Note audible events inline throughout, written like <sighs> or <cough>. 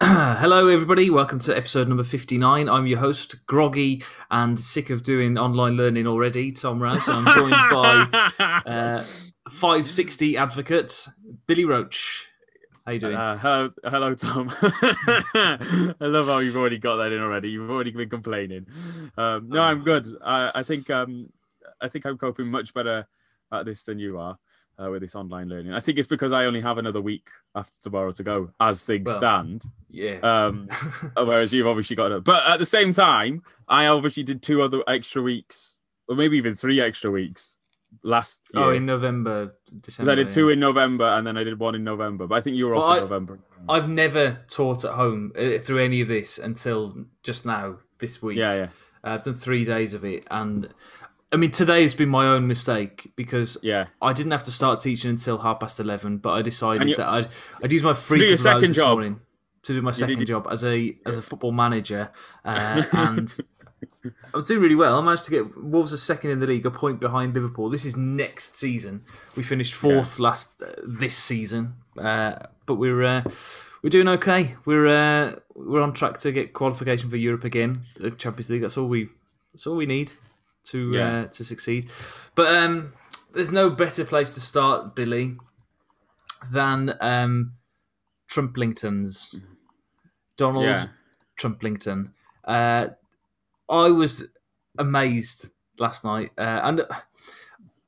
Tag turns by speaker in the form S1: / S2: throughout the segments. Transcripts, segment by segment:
S1: <clears throat> Hello, everybody. Welcome to episode number 59. I'm your host, Groggy, and sick of doing online learning already, Tom Rouse. And I'm joined by <laughs> uh, 560 advocate, Billy Roach. How you doing?
S2: Uh, hello, hello, Tom. <laughs> I love how you've already got that in already. You've already been complaining. Um, no, I'm good. I, I think um, I think I'm coping much better at this than you are uh, with this online learning. I think it's because I only have another week after tomorrow to go, as things
S1: Well,
S2: stand.
S1: yeah.
S2: Um, <laughs> whereas you've obviously got it. But at the same time, I obviously did two other extra weeks, or maybe even three extra weeks last year.
S1: oh, in November, December.
S2: I did
S1: yeah.
S2: two in November and then I did one in November. But I think you were
S1: Well,
S2: off
S1: I-
S2: in November.
S1: I've never taught at home uh, through any of this until just now, this week.
S2: Yeah, yeah,
S1: I've done three days of it. And I mean, today has been my own mistake because
S2: yeah.
S1: I didn't have to start teaching until half past eleven, but I decided
S2: you-
S1: that I'd I'd use my free
S2: do your
S1: couple of hours
S2: second
S1: this
S2: job.
S1: morning to do my second job as a as a football manager, uh, <laughs> and I'm doing really well. I managed to get Wolves are second in the league, a point behind Liverpool. This is next season. We finished fourth last uh, this season, uh, but we're. Uh, we're doing okay. We're uh, we're on track to get qualification for Europe again, the Champions League. That's all we that's all we need to
S2: Yeah.
S1: uh, to succeed. But um, there's no better place to start, Billy, than um, Trumplingtons. Donald
S2: Yeah.
S1: Trumplington. Uh, I was amazed last night, uh, and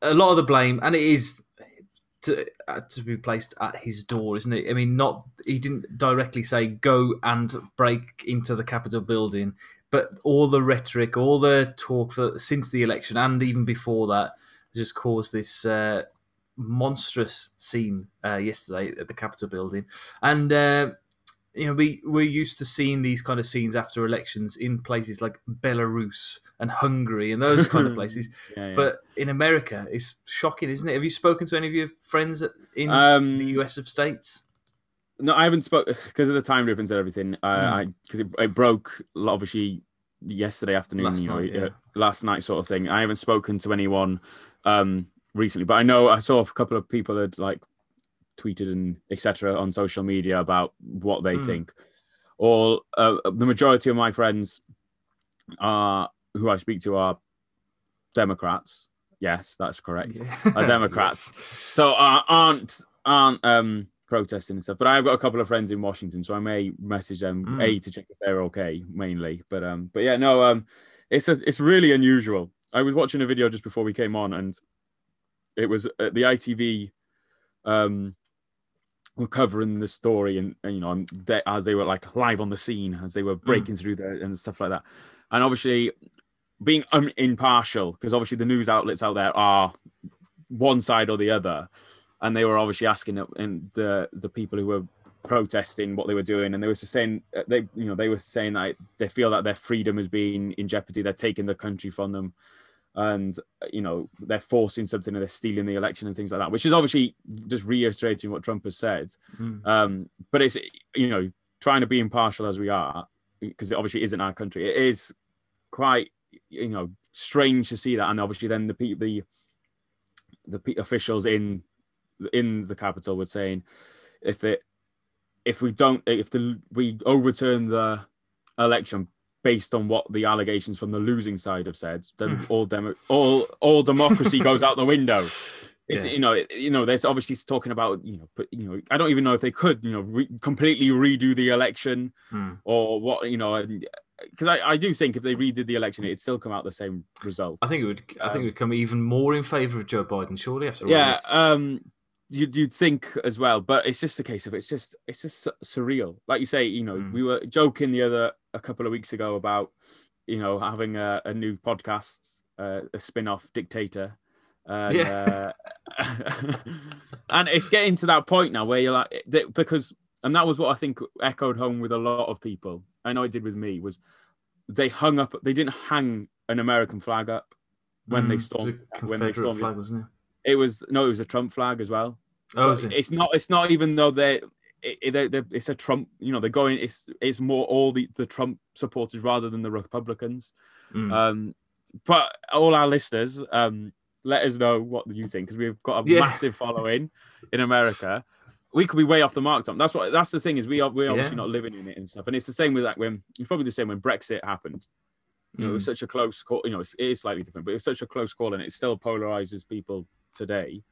S1: a lot of the blame, and it is to uh, to be placed at his door, isn't it? I mean, not he didn't directly say go and break into the Capitol building, but all the rhetoric, all the talk for, since the election, and even before that, just caused this uh, monstrous scene uh, yesterday at the Capitol building, and. Uh, you know, we we're used to seeing these kind of scenes after elections in places like Belarus and Hungary and those kind of <laughs> places.
S2: yeah, yeah.
S1: But in America, it's shocking, isn't it? Have you spoken to any of your friends in
S2: um,
S1: the US of states?
S2: No, I haven't spoke because of the time difference and everything. Uh,
S1: Mm.
S2: I because it, it broke obviously yesterday afternoon,
S1: Last
S2: you know,
S1: night, yeah.
S2: uh, last night sort of thing. I haven't spoken to anyone um recently, but I know I saw a couple of people had like tweeted and etc. on social media about what they
S1: Mm.
S2: think. All uh, the majority of my friends are who I speak to are Democrats. Yes, that's correct. Are <laughs> Democrats. So uh, aren't aren't um protesting and stuff. But I've got a couple of friends in Washington, so I may message them
S1: Mm.
S2: a to check if they're okay, mainly. But um, but yeah, no, um, it's a, it's really unusual. I was watching a video just before we came on, and it was uh, the ITV um were covering the story and, and you know and they, as they were like live on the scene as they were breaking through there and stuff like that and obviously being um, impartial because obviously the news outlets out there are one side or the other and they were obviously asking and the the people who were protesting what they were doing and they were just saying uh, they you know they were saying that they feel that their freedom has been in jeopardy. They're taking the country from them and uh, you know they're forcing something and they're stealing the election and things like that which is obviously just reiterating what trump has said.
S1: Mm.
S2: um but it's you know trying to be impartial as we are because it obviously isn't our country. It is quite you know strange to see that and obviously then the the the officials in in the capital were saying if it if we don't if the we overturn the election based on what the allegations from the losing side have said then all demo all all democracy <laughs> goes out the window
S1: Yeah.
S2: you know it- you know there's obviously talking about you know but you know i don't even know if they could you know re- completely redo the election
S1: Hmm.
S2: or what you know because I, I do think if they redid the election it'd still come out the same result
S1: I think it would. I think
S2: Um,
S1: it would come even more in favour of Joe Biden. Surely, after
S2: yeah um you'd, you'd think as well but it's just a case of it's just it's just surreal. Like you say you know
S1: Mm.
S2: we were joking the other a couple of weeks ago about you know having a, a new podcast uh, a spin-off dictator. And,
S1: Yeah.
S2: uh, <laughs> and it's getting to that point now where you're like that, because and that was what i think echoed home with a lot of people i know it did with me was they hung up they didn't hang an american flag up when they
S1: Mm,
S2: stormed
S1: the
S2: when they stormed
S1: flag, wasn't
S2: it was no, it was a Trump flag as well.
S1: Oh,
S2: So
S1: it?
S2: it's not. It's not even though they. It, it, they- it's a Trump. You know, they're going. It's it's more all the the Trump supporters rather than the Republicans.
S1: Mm.
S2: Um, but all our listeners, um, let us know what you think because we've got a
S1: Yeah.
S2: massive following in America. we could be way off the mark, Tom. That's what that's the thing is we are we're obviously
S1: Yeah.
S2: not living in it and stuff. And it's the same with like when it's probably the same when Brexit happened. You know, it was
S1: Mm.
S2: such a close call. You know, it's, it is slightly different, but it's such a close call, and it still polarizes people today.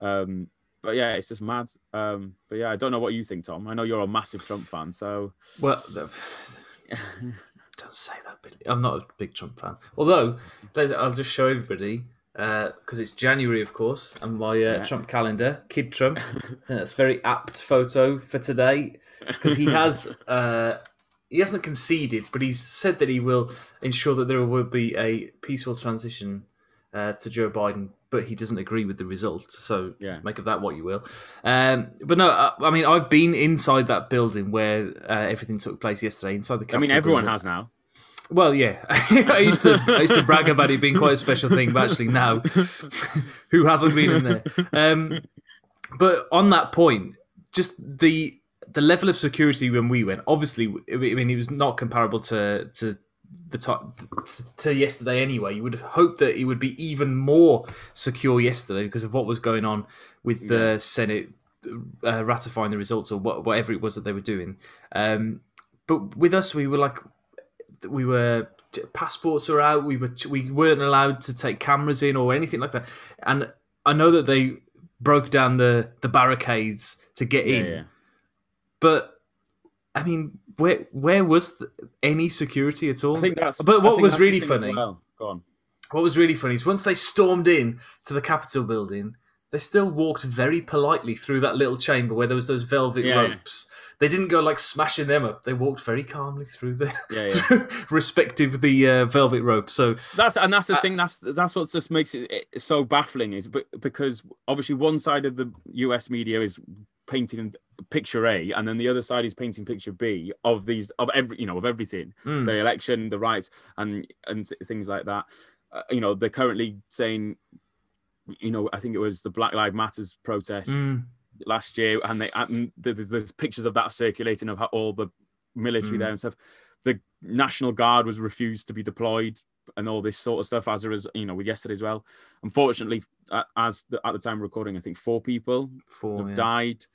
S2: Um, but yeah, it's just mad. Um, but yeah, I don't know what you think, Tom. I know you're a massive Trump fan, so
S1: Well, <laughs> don't say that, Billy. I'm not a big Trump fan. Although, I'll just show everybody because it's January, of course, and my uh,
S2: Yeah.
S1: Trump calendar, Kid Trump. <laughs> That's very apt photo for today because he has. <laughs> Uh, he hasn't conceded, but he's said that he will ensure that there will be a peaceful transition uh, to Joe Biden, but he doesn't agree with the result. So
S2: Yeah.
S1: make of that what you will. Um, but no, I, I mean, I've been inside that building where uh, everything took place yesterday, inside the
S2: I mean, everyone
S1: building.
S2: has now.
S1: Well, yeah, <laughs> I used to I used to brag about it being quite a special thing, but actually now, <laughs> who hasn't been in there? Um, but on that point, just the the level of security when we went, obviously, I mean, it was not comparable to to the time to yesterday anyway. You would hope that it would be even more secure yesterday because of what was going on with the Senate uh, ratifying the results or what, whatever it was that they were doing. Um, but with us, we were like we were passports were out. We were we weren't allowed to take cameras in or anything like that. And I know that they broke down the the barricades to get
S2: Yeah,
S1: in,
S2: yeah.
S1: but I mean, where where was the, any security at all?
S2: I think that's.
S1: But what was really funny-
S2: Well, go on.
S1: what was really funny is once they stormed in to the Capitol building, they still walked very politely through that little chamber where there was those velvet
S2: Yeah, yeah.
S1: ropes. They didn't go like smashing them up. They walked very calmly through the
S2: Yeah, yeah. <laughs>
S1: through respective the uh, velvet rope. So
S2: That's and that's the
S1: Uh,
S2: thing. That's that's what just makes it it so baffling is be- because obviously one side of the U.S. media is painting picture A, and then the other side is painting picture B of these of every you know of everything,
S1: mm,
S2: the election, the rights, and and th- things like that. Uh, you know, they're currently saying, you know, I think it was the Black Lives Matters protest
S1: mm,
S2: last year, and they and there- there's, there's pictures of that circulating of how all the military
S1: Mm.
S2: there and stuff. The National Guard was refused to be deployed, and all this sort of stuff. As there is, you know, with yesterday as well. Unfortunately, as the, at the time recording, I think four people
S1: four,
S2: have
S1: yeah.
S2: died,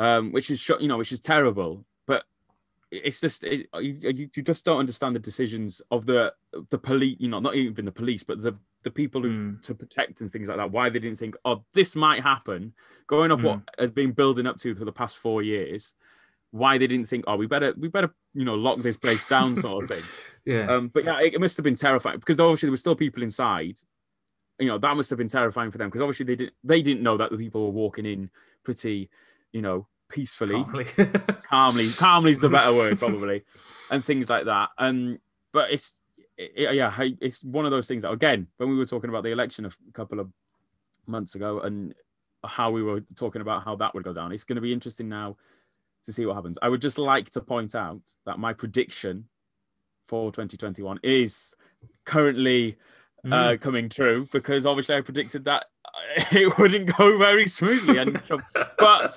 S2: um, which is you know, which is terrible. But it's just it, you, you just don't understand the decisions of the the police. You know, not even the police, but the the people who
S1: Mm.
S2: to protect and things like that. Why they didn't think, oh, this might happen, going off what
S1: Mm.
S2: has been building up to for the past four years. Why they didn't think, oh, we better we better you know lock this place down, sort of thing. <laughs>
S1: Yeah.
S2: Um, but yeah, it, it must have been terrifying because obviously there were still people inside. You know that must have been terrifying for them because obviously they didn't they didn't know that the people were walking in pretty, you know, peacefully,
S1: Calmly. <laughs>
S2: calmly. Calmly is the better word <laughs> probably, and things like that. Um, but it's it, yeah, it's one of those things that again when we were talking about the election a couple of months ago and how we were talking about how that would go down. It's going to be interesting now to see what happens. I would just like to point out that my prediction for 2021 is currently
S1: Mm.
S2: uh, coming true because obviously I predicted that <laughs> it wouldn't go very smoothly. And <laughs> but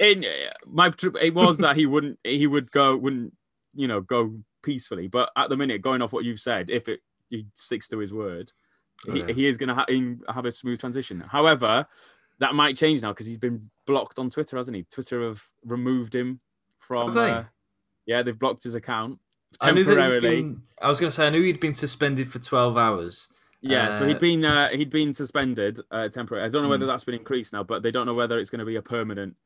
S2: in my it was that he wouldn't he would go wouldn't you know go peacefully. But at the minute, going off what you've said, if it he sticks to his word, he,
S1: Yeah.
S2: he is going to ha- have a smooth transition. However, that might change now because he's been blocked on Twitter, hasn't he? Twitter have removed him from. Uh, yeah, they've blocked his account
S1: I
S2: temporarily.
S1: been, I was going to say I knew he'd been suspended for twelve hours.
S2: Yeah, so
S1: Uh,
S2: he'd been uh, he'd been suspended uh, temporarily. I don't know whether
S1: Hmm.
S2: that's been increased now, but they don't know whether it's going to be a permanent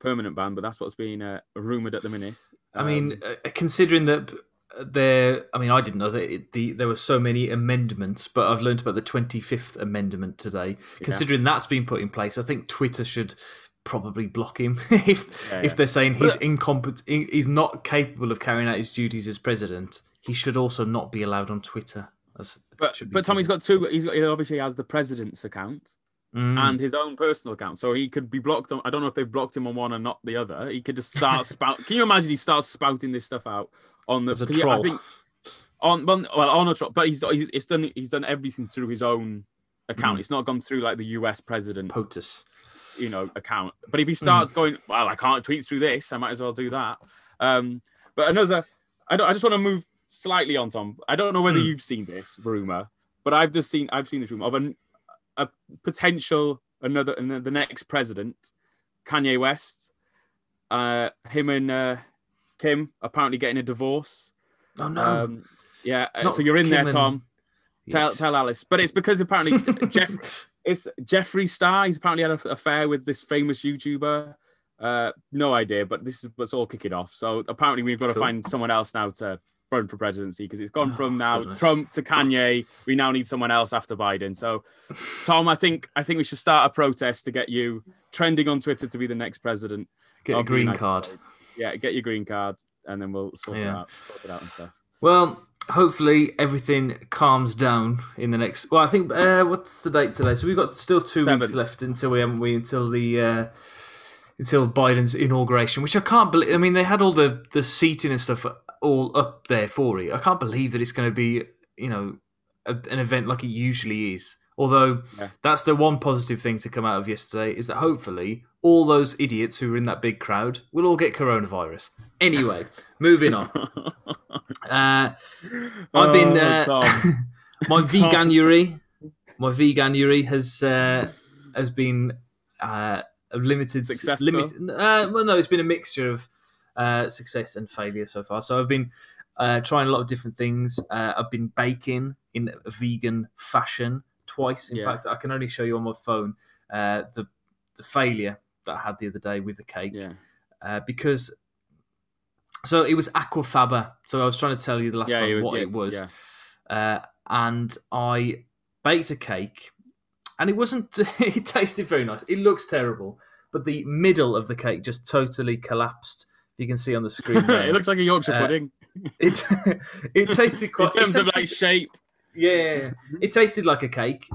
S2: permanent ban. But that's what's being uh, rumored at the minute.
S1: I mean,
S2: Um,
S1: uh, considering that there, I mean, I didn't know that it, the there were so many amendments, but I've learned about the twenty fifth amendment today.
S2: Yeah.
S1: Considering that's been put in place, I think Twitter should probably block him <laughs> if
S2: Yeah,
S1: if
S2: yeah.
S1: they're saying he's incompetent, he's not capable of carrying out his duties as president. He should also not be allowed on Twitter. As
S2: but
S1: should be
S2: but Tommy's
S1: given.
S2: got two. He's got he obviously has the president's account
S1: Mm.
S2: and his own personal account, so he could be blocked on. I don't know if they've blocked him on one and not the other. He could just start <laughs> spout. Can you imagine he starts spouting this stuff out on the
S1: As a
S2: 'cause, yeah,
S1: troll.
S2: I think on well well, on a troll, but he's he's it's done he's done everything through his own account.
S1: Mm.
S2: It's not gone through like the U.S. president
S1: POTUS.
S2: you know account. But if he
S1: Hmm.
S2: starts going, well, I can't tweet through this, I might as well do that. Um, but another, I don't. I just want to move slightly on Tom. I don't know whether
S1: Hmm.
S2: you've seen this rumor, but I've just seen I've seen this rumor of an, a potential another, the next president, Kanye West. uh, him and uh, Kim apparently getting a divorce.
S1: Oh no!
S2: Um, yeah, uh,
S1: Not
S2: so you're in
S1: Kim
S2: there,
S1: and-
S2: Tom. Tell
S1: Yes.
S2: tell Alice, but it's because apparently <laughs> Jeff, it's Jeffree Star. He's apparently had an affair with this famous YouTuber. Uh, no idea, but this is what's all kicking off. So apparently we've got to
S1: Cool.
S2: find someone else now to run for presidency because it's gone
S1: Oh,
S2: from now
S1: goodness.
S2: Trump to Kanye. We now need someone else after Biden. So, Tom, I think I think we should start a protest to get you trending on Twitter to be the next president.
S1: Get a green card.
S2: States. Yeah, get your green card, and then we'll sort it out. Sort it out and stuff.
S1: Well, hopefully everything calms down in the next. Well, I think uh, what's the date today? So we've got still two weeks left until we haven't we until the uh, until Biden's inauguration, which I can't believe. I mean, they had all the the seating and stuff all up there for it. I can't believe that it's going to be you know a, an event like it usually is. Although
S2: Yeah.
S1: that's the one positive thing to come out of yesterday is that hopefully all those idiots who were in that big crowd will all get coronavirus. Anyway, <laughs> moving on. Uh, I've been
S2: Oh,
S1: uh, <laughs> my veganuary, my veganuary has uh, has been uh, a limited
S2: Successful?
S1: limit. Uh, well, no, it's been a mixture of uh, success and failure so far. So I've been uh, trying a lot of different things. Uh, I've been baking in a vegan fashion twice. In
S2: Yeah.
S1: fact, I can only show you on my phone uh, the the failure that I had the other day with the cake
S2: yeah,
S1: uh, because. So it was aquafaba. So I was trying to tell you the last
S2: yeah,
S1: time
S2: it was,
S1: what
S2: yeah,
S1: it was uh, and I baked a cake, and it wasn't. <laughs> It tasted very nice. It looks terrible, but the middle of the cake just totally collapsed. You can see on the <laughs> screen. there.
S2: it looks like a Yorkshire
S1: Uh,
S2: pudding
S1: it. <laughs> it tasted quite.
S2: in terms
S1: it
S2: of like shape.
S1: yeah, yeah, yeah. it tasted like a cake,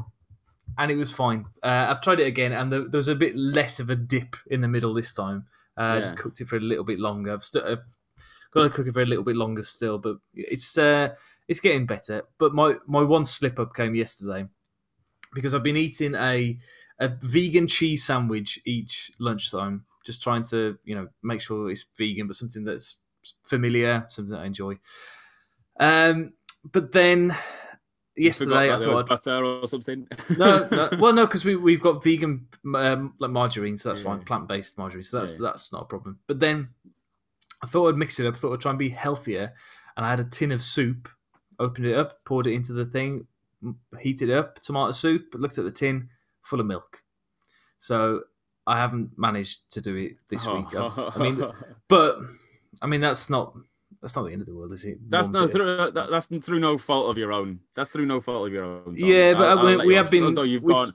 S1: and it was fine. Uh, I've tried it again, and there, there was a bit less of a dip in the middle this time. Uh, I just cooked it for a little bit longer. I've, st- I've got to cook it for a little bit longer still, but it's uh, it's getting better. But my my one slip up came yesterday because I've been eating a a vegan cheese sandwich each lunchtime, just trying to you know make sure it's vegan, but something that's familiar, something that I enjoy. Um, but then yesterday I
S2: there
S1: thought I'd
S2: butter or something.
S1: no, no, <laughs> well, no, because we we've got vegan um, like margarine, so that's fine. Plant based margarine, so that's
S2: Yeah.
S1: that's not a problem. But then I thought I'd mix it up. I thought I'd try and be healthier, and I had a tin of soup. Opened it up, poured it into the thing, heated it up, tomato soup. Looked at the tin, full of milk. So I haven't managed to do it this week. I, I mean, <laughs> but I mean that's not that's not the end of the world, is it?
S2: that's
S1: One
S2: no
S1: bit
S2: through that, that's through no fault of your own. That's through no fault of your own.
S1: Yeah, but,
S2: I'll-
S1: uh,
S2: I'll
S1: we- we have been-
S2: though you've gone.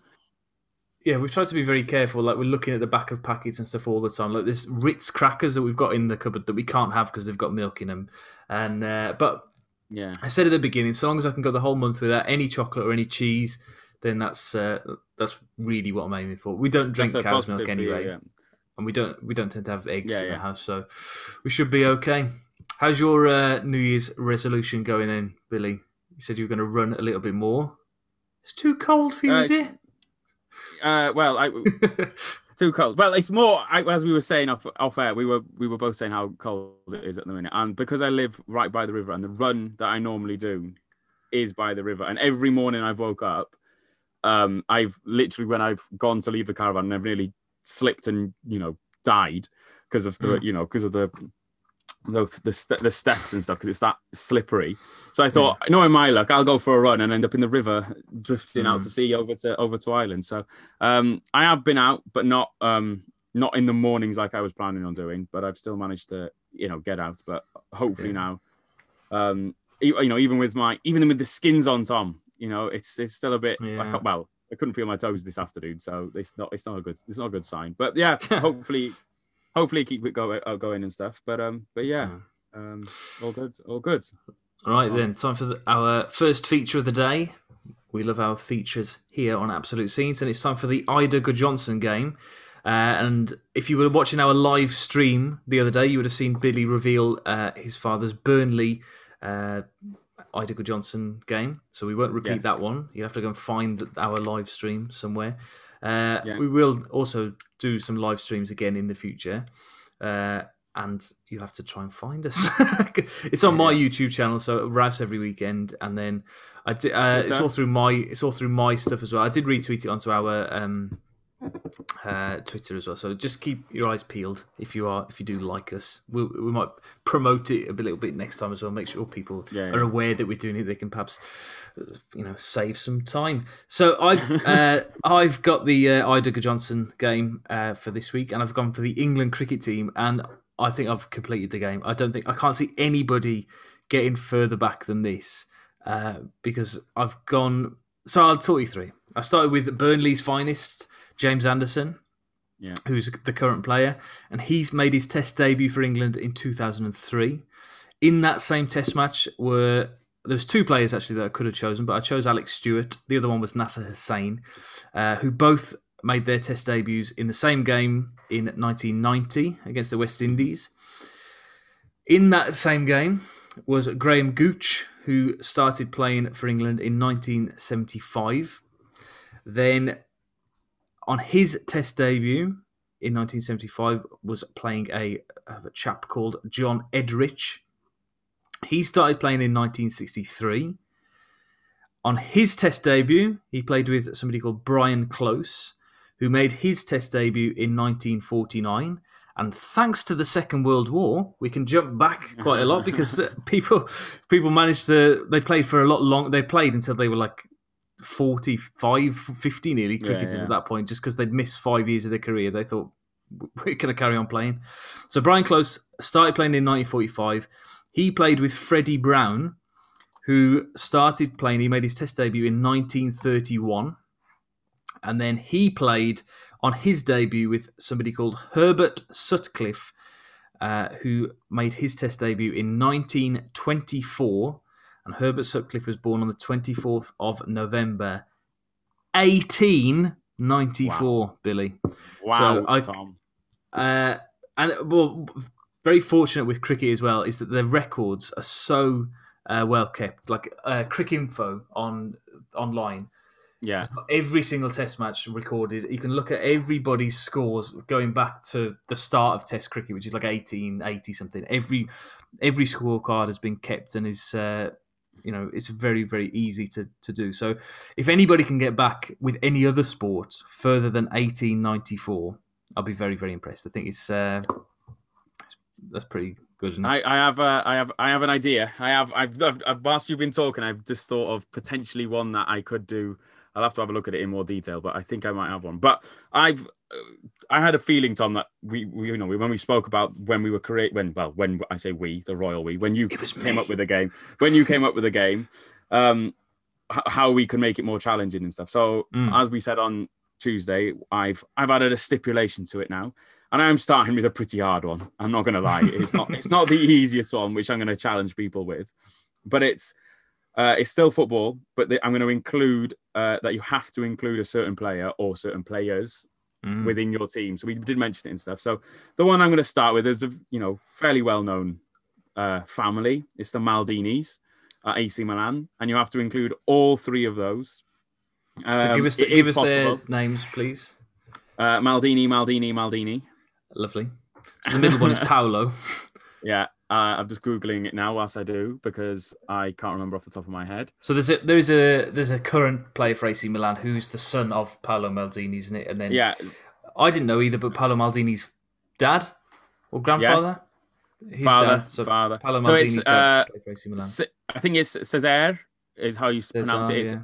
S1: Yeah, we've tried to be very careful. Like we're looking at the back of packets and stuff all the time. Like this Ritz crackers that we've got in the cupboard that we can't have because they've got milk in them. And uh, but
S2: Yeah,
S1: I said at the beginning, so long as I can go the whole month without any chocolate or any cheese, then that's uh, that's really what I'm aiming for. We don't drink
S2: That's
S1: cow's milk anyway,
S2: yeah.
S1: and we don't we don't tend to have eggs
S2: Yeah,
S1: in the house, so we should be okay. How's your uh, New Year's resolution going then, Billy? You said you were going to run a little bit more. It's too cold for you,
S2: Uh,
S1: is it?
S2: Uh, well, I, <laughs> too cold. Well, it's more I, as we were saying off off air. We were we were both saying how cold it is at the minute, and because I live right by the river, and the run that I normally do is by the river, and every morning I've woke up, um, I've literally when I've gone to leave the caravan, I've nearly slipped and you know died because of the
S1: Mm.
S2: you know because of the the the, st- the steps and stuff because it's that slippery. So I thought, knowing my luck, I'll go for a run and end up in the river, drifting out
S1: Mm.
S2: to sea over to over to Ireland. So um, I have been out, but not um, not in the mornings like I was planning on doing. But I've still managed to you know get out. But hopefully
S1: Yeah.
S2: now, um, you know, even with my even with the skins on, Tom, you know, it's it's still a bit. I
S1: Yeah.
S2: can't- well, I couldn't feel my toes this afternoon, so it's not it's not a good it's not a good sign. But yeah, <laughs> hopefully, hopefully keep it going uh, going and stuff. But um, but yeah, um, all good, all good.
S1: All right, then, time for the, our first feature of the day. We love our features here on Absolute Scenes, and it's time for the Ida Good Johnson game. Uh, and if you were watching our live stream the other day, you would have seen Billy reveal uh, his father's Burnley uh, Ida Johnson game. So we won't repeat
S2: Yes.
S1: that one. You have to go and find our live stream somewhere. Uh,
S2: Yeah.
S1: We will also do some live streams again in the future. Uh, and you'll have to try and find us. <laughs> it's on my YouTube channel, so it arrives every weekend, and then I did. Uh, it's all through my. It's all through my stuff as well. I did retweet it onto our um, uh, Twitter as well. So just keep your eyes peeled if you are if you do like us. We we might promote it a little bit next time as well. Make sure people
S2: Yeah, yeah.
S1: are aware that we're doing it. They can perhaps uh, you know save some time. So I've <laughs> uh, I've got the uh, Ida Johnson game uh, for this week, and I've gone for the England cricket team, and I think I've completed the game. I don't think I can't see anybody getting further back than this uh, because I've gone. So I'll talk you through. I started with Burnley's finest, James Anderson,
S2: Yeah.
S1: who's the current player, and he's made his Test debut for England in 2003. In that same Test match, were there was two players actually that I could have chosen, but I chose Alex Stewart. The other one was Nasser Hussain, uh, who both made their Test debuts in the same game in 1990 against the West Indies. In that same game was Graham Gooch, who started playing for England in 1975. Then on his Test debut in 1975 was playing a, a chap called John Edrich. He started playing in 1963. On his Test debut, he played with somebody called Brian Close, who made his Test debut in 1949. And thanks to the Second World War, we can jump back quite a lot <laughs> because uh, people people managed to they played for a lot long. They played until they were like 45, 50 nearly cricketers
S2: yeah.
S1: at that point, just because they'd missed five years of their career. They thought we're <laughs> going to carry on playing. So Brian Close started playing in 1945. He played with Freddie Brown, who started playing. He made his Test debut in 1931, and then he played on his debut with somebody called Herbert Sutcliffe, uh, who made his Test debut in 1924. And Herbert Sutcliffe was born on the 24th of November, 1894. Billy.
S2: Wow,
S1: So I-
S2: Tom.
S1: Uh, and well, very fortunate with cricket as well is that the records are so uh, well kept. Like uh, Cricinfo on online,
S2: Yeah.
S1: every single Test match recorded. You can look at everybody's scores going back to the start of Test cricket, which is like eighteen eighty something. Every every scorecard has been kept and is. Uh, you know, it's very, very easy to, to do. So, if anybody can get back with any other sport further than 1894, I'll be very, very impressed. I think it's uh, that's pretty good.
S2: I, I have uh, I have I have an idea. I've, I've whilst you've been talking, I've just thought of potentially one that I could do. I'll have to have a look at it in more detail, but I think I might have one. But I've uh, I had a feeling, Tom, that we, we you know when we spoke about when we were create when well when I say we the royal we when you came
S1: me.
S2: up with a game when you came up with a game, um, h- how we can make it more challenging and stuff. So
S1: Mm.
S2: as we said on Tuesday, I've I've added a stipulation to it now. And I'm starting with a pretty hard one. I'm not going to lie. It's not. It's not the <laughs> easiest one, which I'm going to challenge people with, but it's uh, it's still football. But the, I'm going to include uh, that you have to include a certain player or certain players
S1: Mm.
S2: within your team. So we did mention it and stuff. So the one I'm going to start with is a you know fairly well known uh, family. It's the Maldinis at AC Milan, and you have to include all three of those.
S1: So
S2: Um,
S1: give us the, give us their names, please.
S2: Uh, Maldini, Maldini, Maldini.
S1: Lovely. So the middle one is <laughs> Paolo.
S2: Yeah, uh, I'm just googling it now whilst I do because I can't remember off the top of my head.
S1: So there's a there's a there's a current player for AC Milan who's the son of Paolo Maldini, isn't it? And then
S2: Yeah,
S1: I didn't know either, but Paolo Maldini's dad or grandfather. His
S2: father,
S1: dad. So
S2: father.
S1: Paolo
S2: so
S1: Maldini's
S2: it's,
S1: dad
S2: uh,
S1: AC Milan.
S2: I think it's Cesare is how you s- pronounce it. It's
S1: yeah.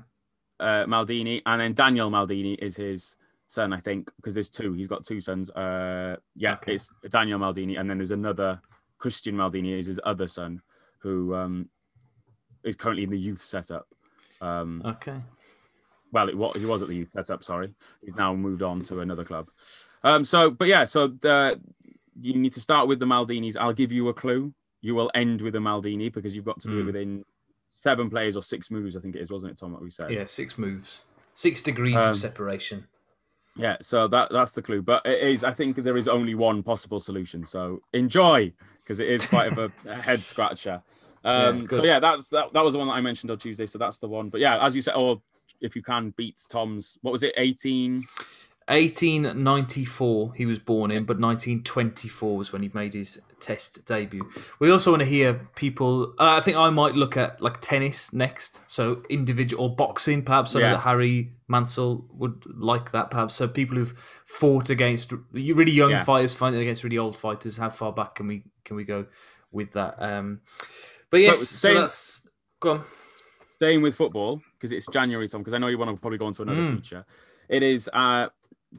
S2: uh, Maldini, and then Daniel Maldini is his son, I think, because there's two. He's got two sons. Uh, yeah,
S1: Okay.
S2: it's Daniel Maldini, and then there's another Christian Maldini is his other son, who um, is currently in the youth setup. Um,
S1: Okay.
S2: well, it, he was at the youth setup. Sorry, he's now moved on to another club. Um, so, but yeah, so the, you need to start with the Maldinis. I'll give you a clue. You will end with a Maldini because you've got to do it
S1: Hmm.
S2: within seven plays or six moves. I think it is, wasn't it, Tom? What we said.
S1: Yeah, six moves, six degrees
S2: Um,
S1: of separation.
S2: Yeah, so that that's the clue. But it is, I think there is only one possible solution. So enjoy because it is quite of a, <laughs> head scratcher. Um, so yeah, that's that, that was the one that I mentioned on Tuesday. So that's the one. But yeah, as you said, or if you can beat Tom's, what was it, 18?
S1: 1894 he was born in, but 1924 was when he made his Test debut. We also want to hear people. Uh, I think I might look at like tennis next, so individual or boxing, perhaps. I know
S2: Yeah.
S1: that Harry Mansell would like that, perhaps. So people who've fought against really young
S2: Yeah.
S1: fighters fighting against really old fighters. How far back can we can we go with that? Um, but yes, so
S2: same-
S1: that's go on.
S2: staying with football because it's January, Tom. Because I know you want to probably go on to another
S1: Mm.
S2: feature. It is uh,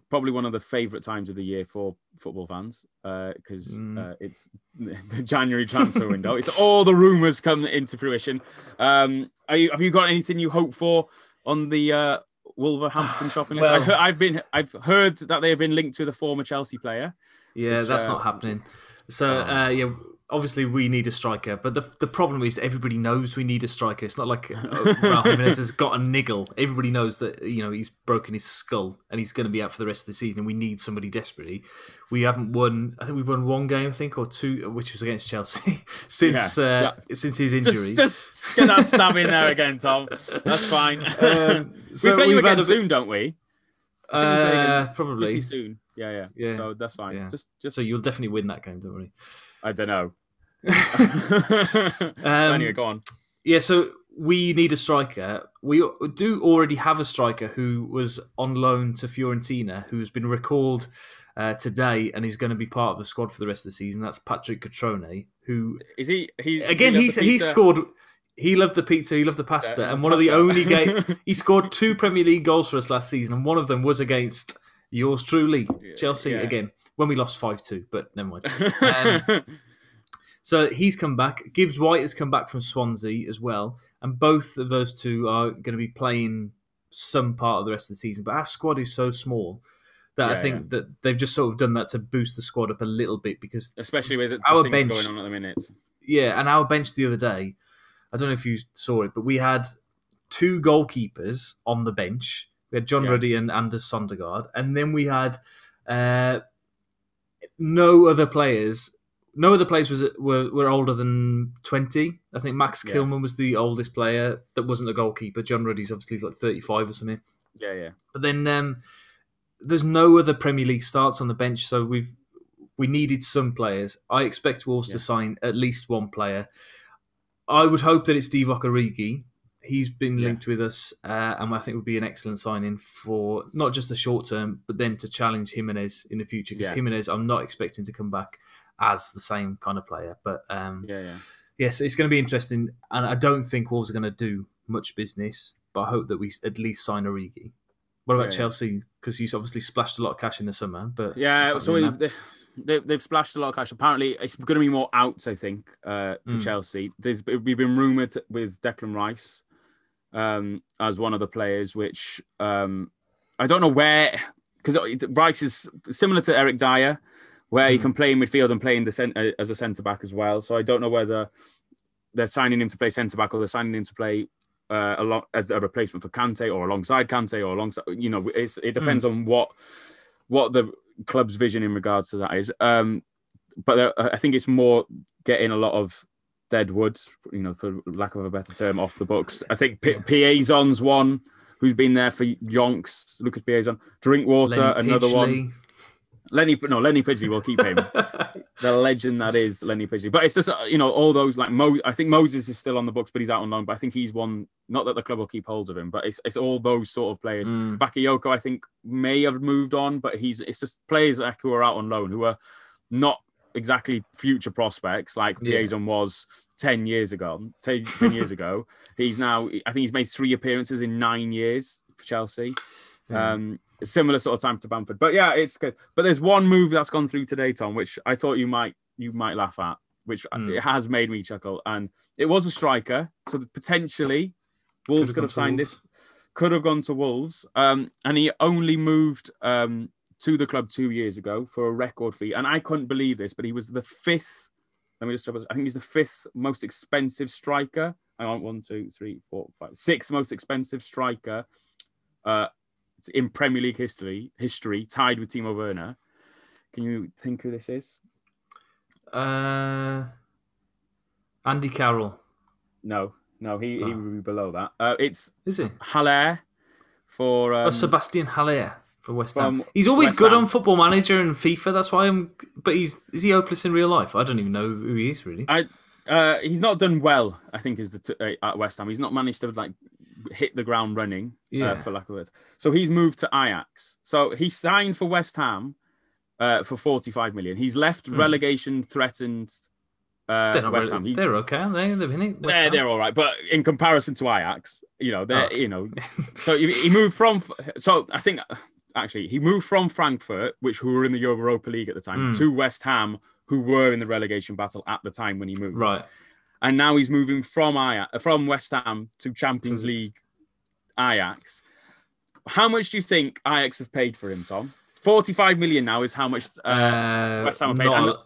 S2: probably one of the favourite times of the year for football fans because
S1: Mm.
S2: uh, it's <laughs> the January transfer window. It's all the rumours come into fruition. Um, are you, have you got anything you hope for on the uh, Wolverhampton <sighs> shopping list?
S1: Well-
S2: I've, heard, been I've heard that they have been linked with a former Chelsea player.
S1: Yeah,
S2: Which,
S1: that's
S2: uh,
S1: not happening. So
S2: oh.
S1: uh, yeah, obviously we need a striker, but the the problem is everybody knows we need a striker. It's not like uh, <laughs> Raul Jimenez has got a niggle. Everybody knows that you know he's broken his skull and he's going to be out for the rest of the season. We need somebody desperately. We haven't won. I think we've won one game, I think, or two, which was against Chelsea <laughs> since
S2: Yeah,
S1: uh, since his injury.
S2: Just, just get that stab in there again, Tom. That's fine. <laughs>
S1: Um, so
S2: we play you
S1: we've had
S2: again
S1: a bit-
S2: don't we? I think we play again
S1: uh,
S2: pretty
S1: probably.
S2: soon. Yeah, yeah,
S1: Yeah.
S2: So that's fine.
S1: Yeah.
S2: Just, just
S1: So you'll definitely win that game, don't worry.
S2: I don't know. <laughs> <laughs>
S1: Um,
S2: anyway, go on.
S1: Yeah, so we need a striker. We do already have a striker who was on loan to Fiorentina, who's been recalled uh, today and is going to be part of the squad for the rest of the season. That's Patrick Cutrone, who
S2: Is he? He
S1: again
S2: he
S1: he's
S2: the
S1: he scored. He loved the pizza. He loved the pasta,
S2: Yeah,
S1: and one of the only game <laughs> he scored two Premier League goals for us last season, and one of them was against yours truly, Chelsea
S2: yeah.
S1: again when we lost five two. But never mind. <laughs> Um, So he's come back. Gibbs White has come back from Swansea as well, and both of those two are going to be playing some part of the rest of the season. But our squad is so small that I think
S2: yeah.
S1: that they've just sort of done that to boost the squad up a little bit because
S2: Especially with the
S1: Our bench-
S2: going on at the minute.
S1: yeah, and our bench the other day, I don't know if you saw it, but we had two goalkeepers on the bench. We had John
S2: Yeah.
S1: Ruddy and Anders Sondergaard, and then we had uh, no other players. No other players was were, were older than twenty. I think Max
S2: Yeah.
S1: Kilman was the oldest player that wasn't a goalkeeper. John Ruddy's obviously like thirty five or something.
S2: Yeah, yeah.
S1: But then um, there's no other Premier League starts on the bench, so we've we needed some players. I expect Wolves
S2: Yeah.
S1: to sign at least one player. I would hope that it's Divock Origi. He's been
S2: Yeah.
S1: linked with us, uh, and I think would be an excellent signing for not just the short term, but then to challenge Jimenez in the future. Because
S2: Yeah.
S1: Jimenez, I'm not expecting to come back as the same kind of player. But um,
S2: Yeah, yeah.
S1: yes, it's going to be interesting, and I don't think Wolves are going to do much business. But I hope that we at least sign Origi. What about
S2: Yeah, yeah.
S1: Chelsea? Because you obviously splashed a lot of cash in the summer, but
S2: Yeah, so we've, they, they, they've splashed a lot of cash. Apparently, it's going to be more outs, I think, uh, for
S1: Mm.
S2: Chelsea. There's we've been rumoured with Declan Rice um, as one of the players, which um, I don't know where, because Rice is similar to Eric Dier, where he
S1: Mm.
S2: can play in midfield and play in the cent- uh, as a centre back as well. So I don't know whether they're signing him to play centre back or they're signing him to play uh, lot as a replacement for Kante or alongside Kante or alongside. You know, it's, it depends on what what the club's vision in regards to that is. Um, but there, I think it's more getting a lot of dead wood, you know, for lack of a better term, off the books. I think P-. Piazon's one who's been there for yonks. Lucas Piazon, Drinkwater,
S1: Lenny
S2: another one. Lenny, no, Lenny Pidgeley will keep him. <laughs> the legend that is Lenny Pidgeley. But it's just you know all those like Mo. I think Moses is still on the books, but he's out on loan. But I think he's one. Not that the club will keep hold of him, but it's it's all those sort of players.
S1: Mm.
S2: Bakayoko, I think, may have moved on, but he's it's just players like who are out on loan who are not exactly future prospects like
S1: Yeah.
S2: Piazon was 10 years ago. 10, 10 years ago. <laughs> He's now, I think he's made three appearances in nine years for Chelsea.
S1: Yeah.
S2: Um, similar sort of time to Bamford. But yeah, it's good. But there's one move that's gone through today, Tom, which I thought you might you might laugh at, which
S1: Mm.
S2: it has made me chuckle. And it was a striker. So potentially Wolves
S1: have
S2: could have signed
S1: Wolves.
S2: this could have gone to Wolves. Um, and he only moved um, to the club two years ago for a record fee. And I couldn't believe this, but he was the fifth. Let me just double. I think he's the fifth most expensive striker. Hang on, one, two, three, four, five, sixth most expensive striker uh, in Premier League history. History tied with Timo Werner. Can you think who this is?
S1: Uh, Andy Carroll.
S2: No, no, he, he
S1: Oh.
S2: would be below that. Uh, it's
S1: Is it
S2: Haller for um,
S1: oh, Sébastien Haller. For West Ham. He's always
S2: West
S1: good
S2: Ham.
S1: on Football Manager and FIFA. That's why I'm. But he's is he hopeless in real life? I don't even know who he is really.
S2: I uh, he's not done well. I think is the t- uh, at West Ham. He's not managed to like hit the ground running.
S1: Yeah.
S2: uh, for lack of words. So he's moved to Ajax. So he signed for West Ham uh, for 45 million. He's left
S1: Hmm.
S2: relegation threatened. Uh,
S1: they're,
S2: West Ham. He-
S1: they're okay, aren't they? They've been it.
S2: They're, they're all right, but in comparison to Ajax, you know, they're
S1: Oh.
S2: you know. <laughs> So he, he moved from. So I think actually he moved from Frankfurt, which who were in the Europa League at the time,
S1: Mm.
S2: to West Ham, who were in the relegation battle at the time when he moved.
S1: Right.
S2: And now he's moving from Ajax, from West Ham to Champions
S1: To-
S2: League Ajax. How much do you think Ajax have paid for him, Tom? Forty-five million now is how much. Uh,
S1: Uh,
S2: West Ham
S1: not,
S2: paid- and-
S1: a-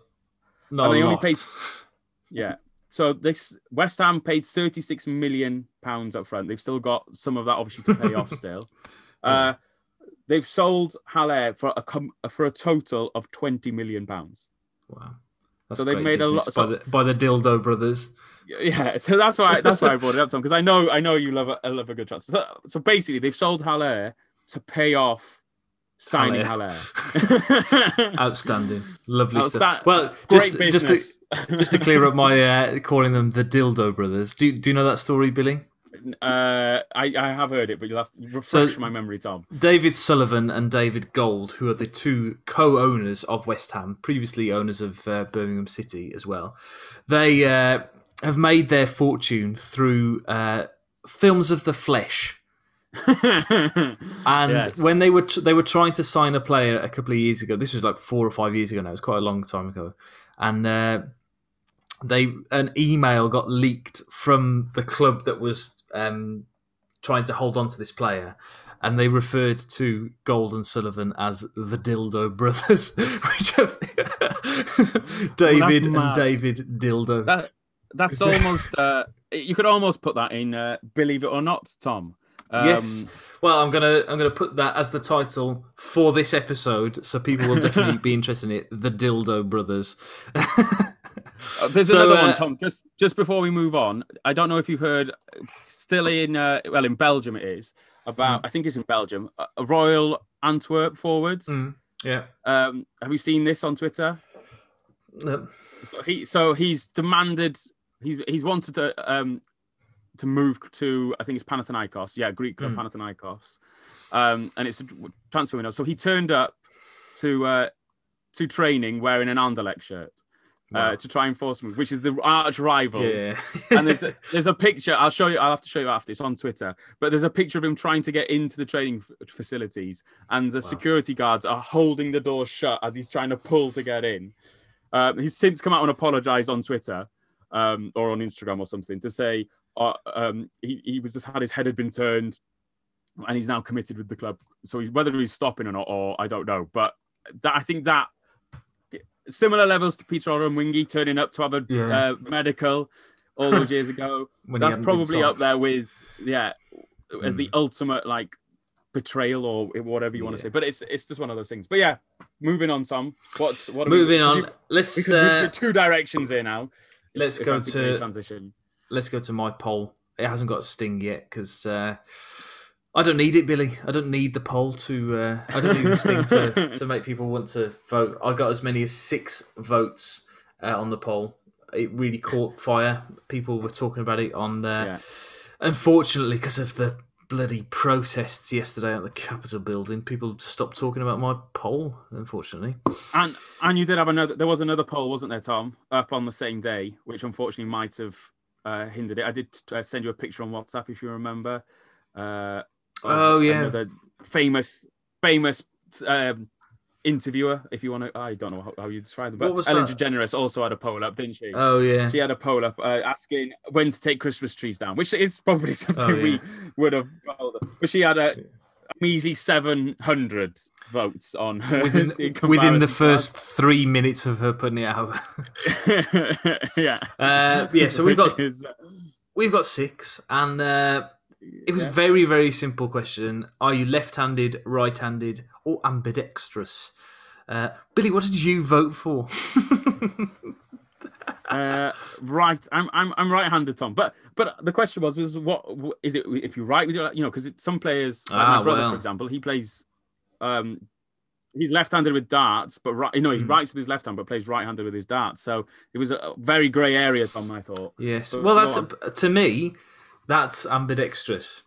S1: not
S2: and they only
S1: lot.
S2: paid- yeah. So this West Ham paid 36 million pounds up front. They've still got some of that obviously to pay off <laughs> still. Uh, they've sold Haller for a com- for a total of 20 million pounds.
S1: Wow. That's
S2: So they've made a lot- so-
S1: by, the, by the Dildo brothers.
S2: Yeah, <laughs> so that's why that's why I brought it up, Tom, because I know I know you love a, I love a good transfer. So, so basically, they've sold Haller to pay off signing Haller. <laughs> <laughs>
S1: Outstanding. Lovely
S2: Outsta-
S1: stuff. Well, just, just, to, just to clear up my uh, calling them the Dildo brothers. Do, do you know that story, Billy?
S2: Uh, I, I have heard it, but you'll have to refresh
S1: So-
S2: my memory, Tom.
S1: David Sullivan and David Gold, who are the two co-owners of West Ham, previously owners of uh, Birmingham City as well, they uh, have made their fortune through uh, films of the flesh. <laughs> And
S2: Yes.
S1: when they were they were trying to sign a player a couple of years ago, this was like four or five years ago now. It was quite a long time ago, and uh, they an email got leaked from the club that was um, trying to hold on to this player. And they referred to Gold and Sullivan as the Dildo Brothers, <laughs> which think- <laughs> David and. David Dildo.
S2: That that's <laughs> almost uh, you could almost put that in uh, believe it or not, Tom. Um,
S1: yes. Well, I'm gonna I'm gonna put that as the title for this episode, so people will definitely be <laughs> interested in it. The Dildo Brothers. <laughs>
S2: uh, There's
S1: So,
S2: another
S1: uh,
S2: one, Tom. Just just before we move on, I don't know if you've heard. Still in uh, well in Belgium it is about. I think it's in Belgium. A Royal Antwerp forwards.
S1: Mm, yeah.
S2: Um, have you seen this on Twitter?
S1: No.
S2: So he so he's demanded. He's he's wanted to um to move to I think it's Panathinaikos. Yeah, Greek club
S1: Mm.
S2: Panathinaikos. Um, and it's a transfer window. So he turned up to uh to training wearing an Anderlecht shirt.
S1: Wow.
S2: Uh, to try and force move, which is the arch rivals.
S1: Yeah.
S2: and there's <laughs> a, there's a picture. I'll show you. I'll have to show you after. It's on Twitter. But there's a picture of him trying to get into the training f- facilities, and the
S1: Wow.
S2: security guards are holding the door shut as he's trying to pull to get in. Um, he's since come out and apologized on Twitter um, or on Instagram or something to say uh, um, he, he was just had his head had been turned, and he's now committed with the club. So he's, whether he's stopping or not, or I don't know. But that I think that similar levels to Peter Odemwingie turning up to have a
S1: Yeah.
S2: uh, medical all those years ago, <laughs> that's probably up there with yeah, as the
S1: Hmm.
S2: ultimate like betrayal or whatever you want to say. But it's it's just one of those things. But yeah, moving on, Tom. What what are we-
S1: Moving
S2: because
S1: on,
S2: you-
S1: let's uh,
S2: two directions here now.
S1: let's go
S2: that's a great
S1: to
S2: transition.
S1: Let's go to my poll. It hasn't got a sting yet because uh, I don't need it, Billy. I don't need the poll to. Uh, I don't need the sting to, <laughs> to make people want to vote. I got as many as six votes uh, on the poll. It really caught fire. People were talking about it on. there.
S2: Yeah.
S1: Unfortunately, because of the bloody protests yesterday at the Capitol building, people stopped talking about my poll. Unfortunately,
S2: And and you did have another. There was another poll, wasn't there, Tom? Up on the same day, which unfortunately might have uh, hindered it. I did uh, send you a picture on WhatsApp if you remember. Uh,
S1: Oh, yeah.
S2: the famous famous um, interviewer. If you want to, I don't know how, how you describe them,
S1: What
S2: but
S1: was
S2: Ellen
S1: that?
S2: DeGeneres also had a poll up, didn't she?
S1: oh yeah,
S2: She had a poll up uh, asking when to take Christmas trees down, which is probably <laughs> something
S1: Oh, yeah.
S2: we would have. But she had a measly seven hundred votes on her
S1: within, <laughs>
S2: in
S1: within the first three minutes of her putting it out. <laughs>
S2: yeah.
S1: Uh, yeah, so we've got <laughs>
S2: is, uh,
S1: we've got six, and uh, it was
S2: yeah.
S1: very very simple question: Are you left-handed, right-handed, or ambidextrous? Uh, Billy, what did you vote for?
S2: Uh, right. I'm I'm I'm right-handed, Tom. But but the question was is what is it if you write with your you know because some players like
S1: Ah,
S2: my brother
S1: well.
S2: for example he plays um, he's left-handed with darts, but right, you know, he
S1: Mm.
S2: writes with his left hand, but plays right-handed with his darts. So it was a very grey area, Tom. I thought.
S1: Yes.
S2: But
S1: well, that's to me, that's ambidextrous.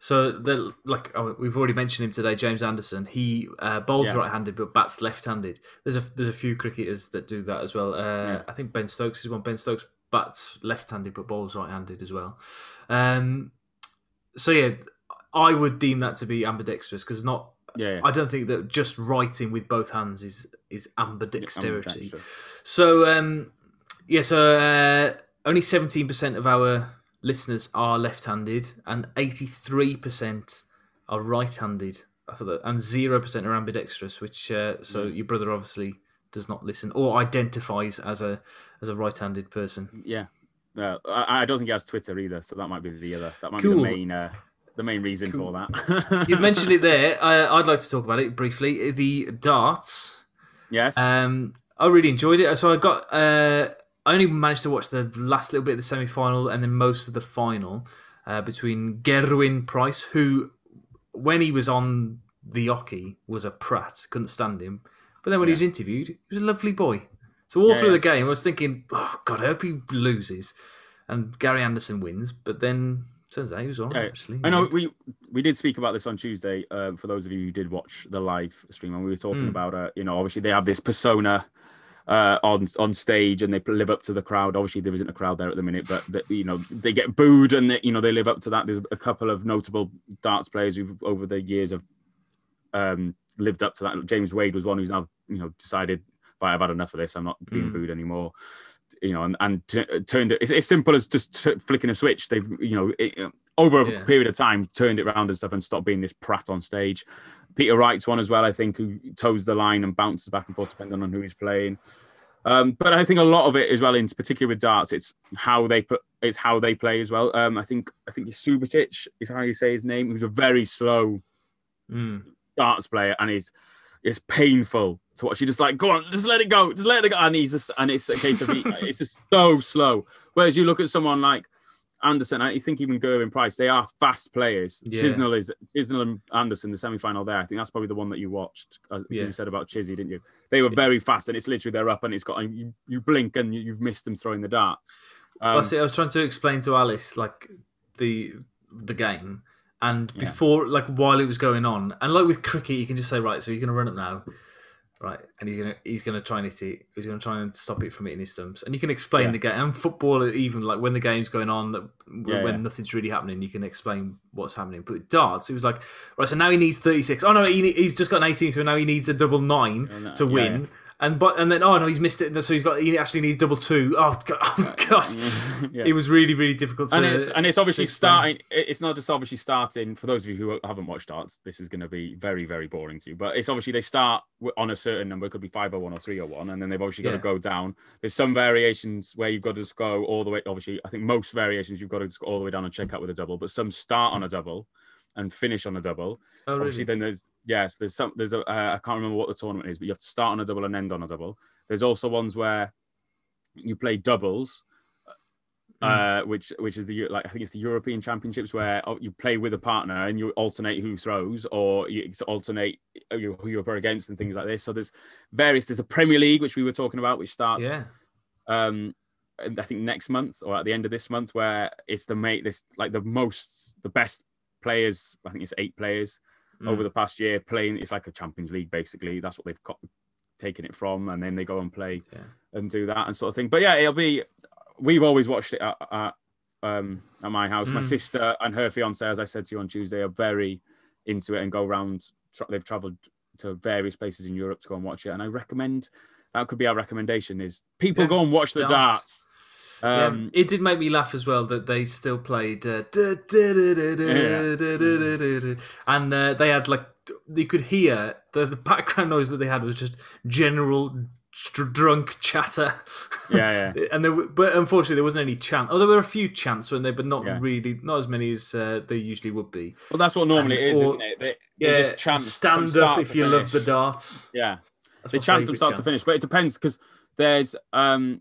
S1: So the like oh, we've already mentioned him today, James Anderson. He uh, bowls
S2: Yeah.
S1: right-handed but bats left-handed. There's a there's a few cricketers that do that as well. Uh,
S2: Yeah.
S1: I think Ben Stokes is one. Ben Stokes bats left-handed but bowls right-handed as well. Um, so yeah, I would deem that to be ambidextrous because not.
S2: Yeah, yeah.
S1: I don't think that just writing with both hands is is ambidexterity. So um, yeah, so uh, only seventeen percent of our listeners are left-handed, and eighty-three percent are right-handed. I thought that, and zero percent are ambidextrous. Which uh, so
S2: Mm.
S1: your brother obviously does not listen or identifies as a as a right-handed person.
S2: Yeah. No, I, I don't think he has Twitter either, so that might be the other. That might be the main, uh, the main reason
S1: Cool.
S2: for that. <laughs>
S1: You've mentioned it there. Uh, I'd like to talk about it briefly. The darts.
S2: yes.
S1: Um, I really enjoyed it. So I got. Uh, I only managed to watch the last little bit of the semi final and then most of the final uh, between Gerwyn Price, who, when he was on the oche, was a prat, couldn't stand him. But then when he was interviewed, he was a lovely boy. So all
S2: Yeah,
S1: through
S2: yeah.
S1: the game, I was thinking, oh God, I hope he loses, and Gary Anderson wins. But then turns out he was right.
S2: Yeah,
S1: actually,
S2: I know we we did speak about this on Tuesday. Um, for those of you who did watch the live stream, and we were talking
S1: Mm.
S2: about, uh, you know, obviously they have this persona uh, on on stage, and they live up to the crowd. Obviously, there isn't a crowd there at the minute, but the, you know they get booed, and they, you know they live up to that. There's a couple of notable darts players who over the years have um, lived up to that. James Wade was one who's now you know decided, "But I've had enough of this. I'm not being
S1: Mm.
S2: booed anymore." You know, and and t- turned it. It's as simple as just t- flicking a switch. They've you know it, over a
S1: Yeah.
S2: period of time turned it around and stuff and stopped being this prat on stage. Peter Wright's one as well, I think, who toes the line and bounces back and forth depending on who he's playing. Um, but I think a lot of it as well, in particular with darts, it's how they put, it's how they play as well. Um, I think I think Subotic is how you say his name. He was a very slow
S1: Mm.
S2: darts player, and he's it's painful to watch. You just like go on, just let it go, just let it go, and he's just and it's a case of he, <laughs> it's just so slow. Whereas you look at someone like Anderson, I think even Gerwyn Price, they are fast players.
S1: Yeah.
S2: Chisnall is Chisnall and Anderson, the semi final there. I think that's probably the one that you watched. As
S1: Yeah.
S2: You said about Chizzy, didn't you? They were very fast, and it's literally they're up, and it's got you, you blink and you, you've missed them throwing the darts. Um,
S1: Well, see, I was trying to explain to Alice like the the game, and
S2: Yeah.
S1: before like while it was going on, and like with cricket, you can just say right, so you're going to run up now, right, and he's gonna he's gonna try and hit it. He's gonna try and stop it from hitting his stumps, and you can explain
S2: Yeah.
S1: the game. And football, even like when the game's going on, that
S2: Yeah,
S1: when
S2: yeah.
S1: nothing's really happening, you can explain what's happening. But darts, it was like right, so now he needs 36. Oh no, he, he's just got an 18, so now he needs a double nine
S2: Yeah, no,
S1: to win. And but and then oh no, he's missed it. So he's got he actually needs double two. Oh <laughs> god, oh, god. <laughs>
S2: yeah.
S1: it was really really difficult. To,
S2: and it's and it's obviously starting. It's not just obviously starting. For those of you who haven't watched darts, this is going to be very very boring to you. But it's obviously they start on a certain number. It could be five or one or three or one, and then they've obviously got
S1: Yeah.
S2: to go down. There's some variations where you've got to just go all the way. Obviously, I think most variations you've got to go all the way down and check out with a double. But some start on a double and finish on a double.
S1: Oh,
S2: Obviously, then there's yes, there's some there's a uh, I can't remember what the tournament is, but you have to start on a double and end on a double. There's also ones where you play doubles, uh, which which is the like I think it's the European Championships where oh, you play with a partner and you alternate who throws or you alternate uh, who you're against and things like this. So there's various. There's the Premier League which we were talking about, which starts
S1: Yeah.
S2: um and I think next month or at the end of this month where it's the mate this like the most the best players I think it's eight players
S1: Mm.
S2: over the past year playing it's like a Champions League basically that's what they've got taken it from and then they go and play
S1: Yeah.
S2: and do that and sort of thing but yeah it'll be we've always watched it at, at um at my house my
S1: Mm.
S2: sister and her fiance as I said to you on Tuesday are very into it and go around tra- they've traveled to various places in Europe to go and watch it and I recommend that could be our recommendation is people
S1: Yeah,
S2: go and watch the
S1: darts.
S2: darts,
S1: Yeah,
S2: um
S1: it did make me laugh as well that they still played, uh,
S2: Yeah.
S1: and uh, they had like you could hear the, the background noise that they had was just general dr- drunk chatter.
S2: Yeah, <laughs>
S1: and there, were- but unfortunately there wasn't any chant. Oh, there were a few chants when they, but not
S2: Yeah.
S1: really, not as many as uh, there usually would be.
S2: well that's what normally
S1: And-
S2: it is
S1: or-
S2: isn't it they, they
S1: Yeah,
S2: just chant
S1: stand up if you love the darts.
S2: yeah
S1: That's
S2: they chant from start to finish, but it depends because there's um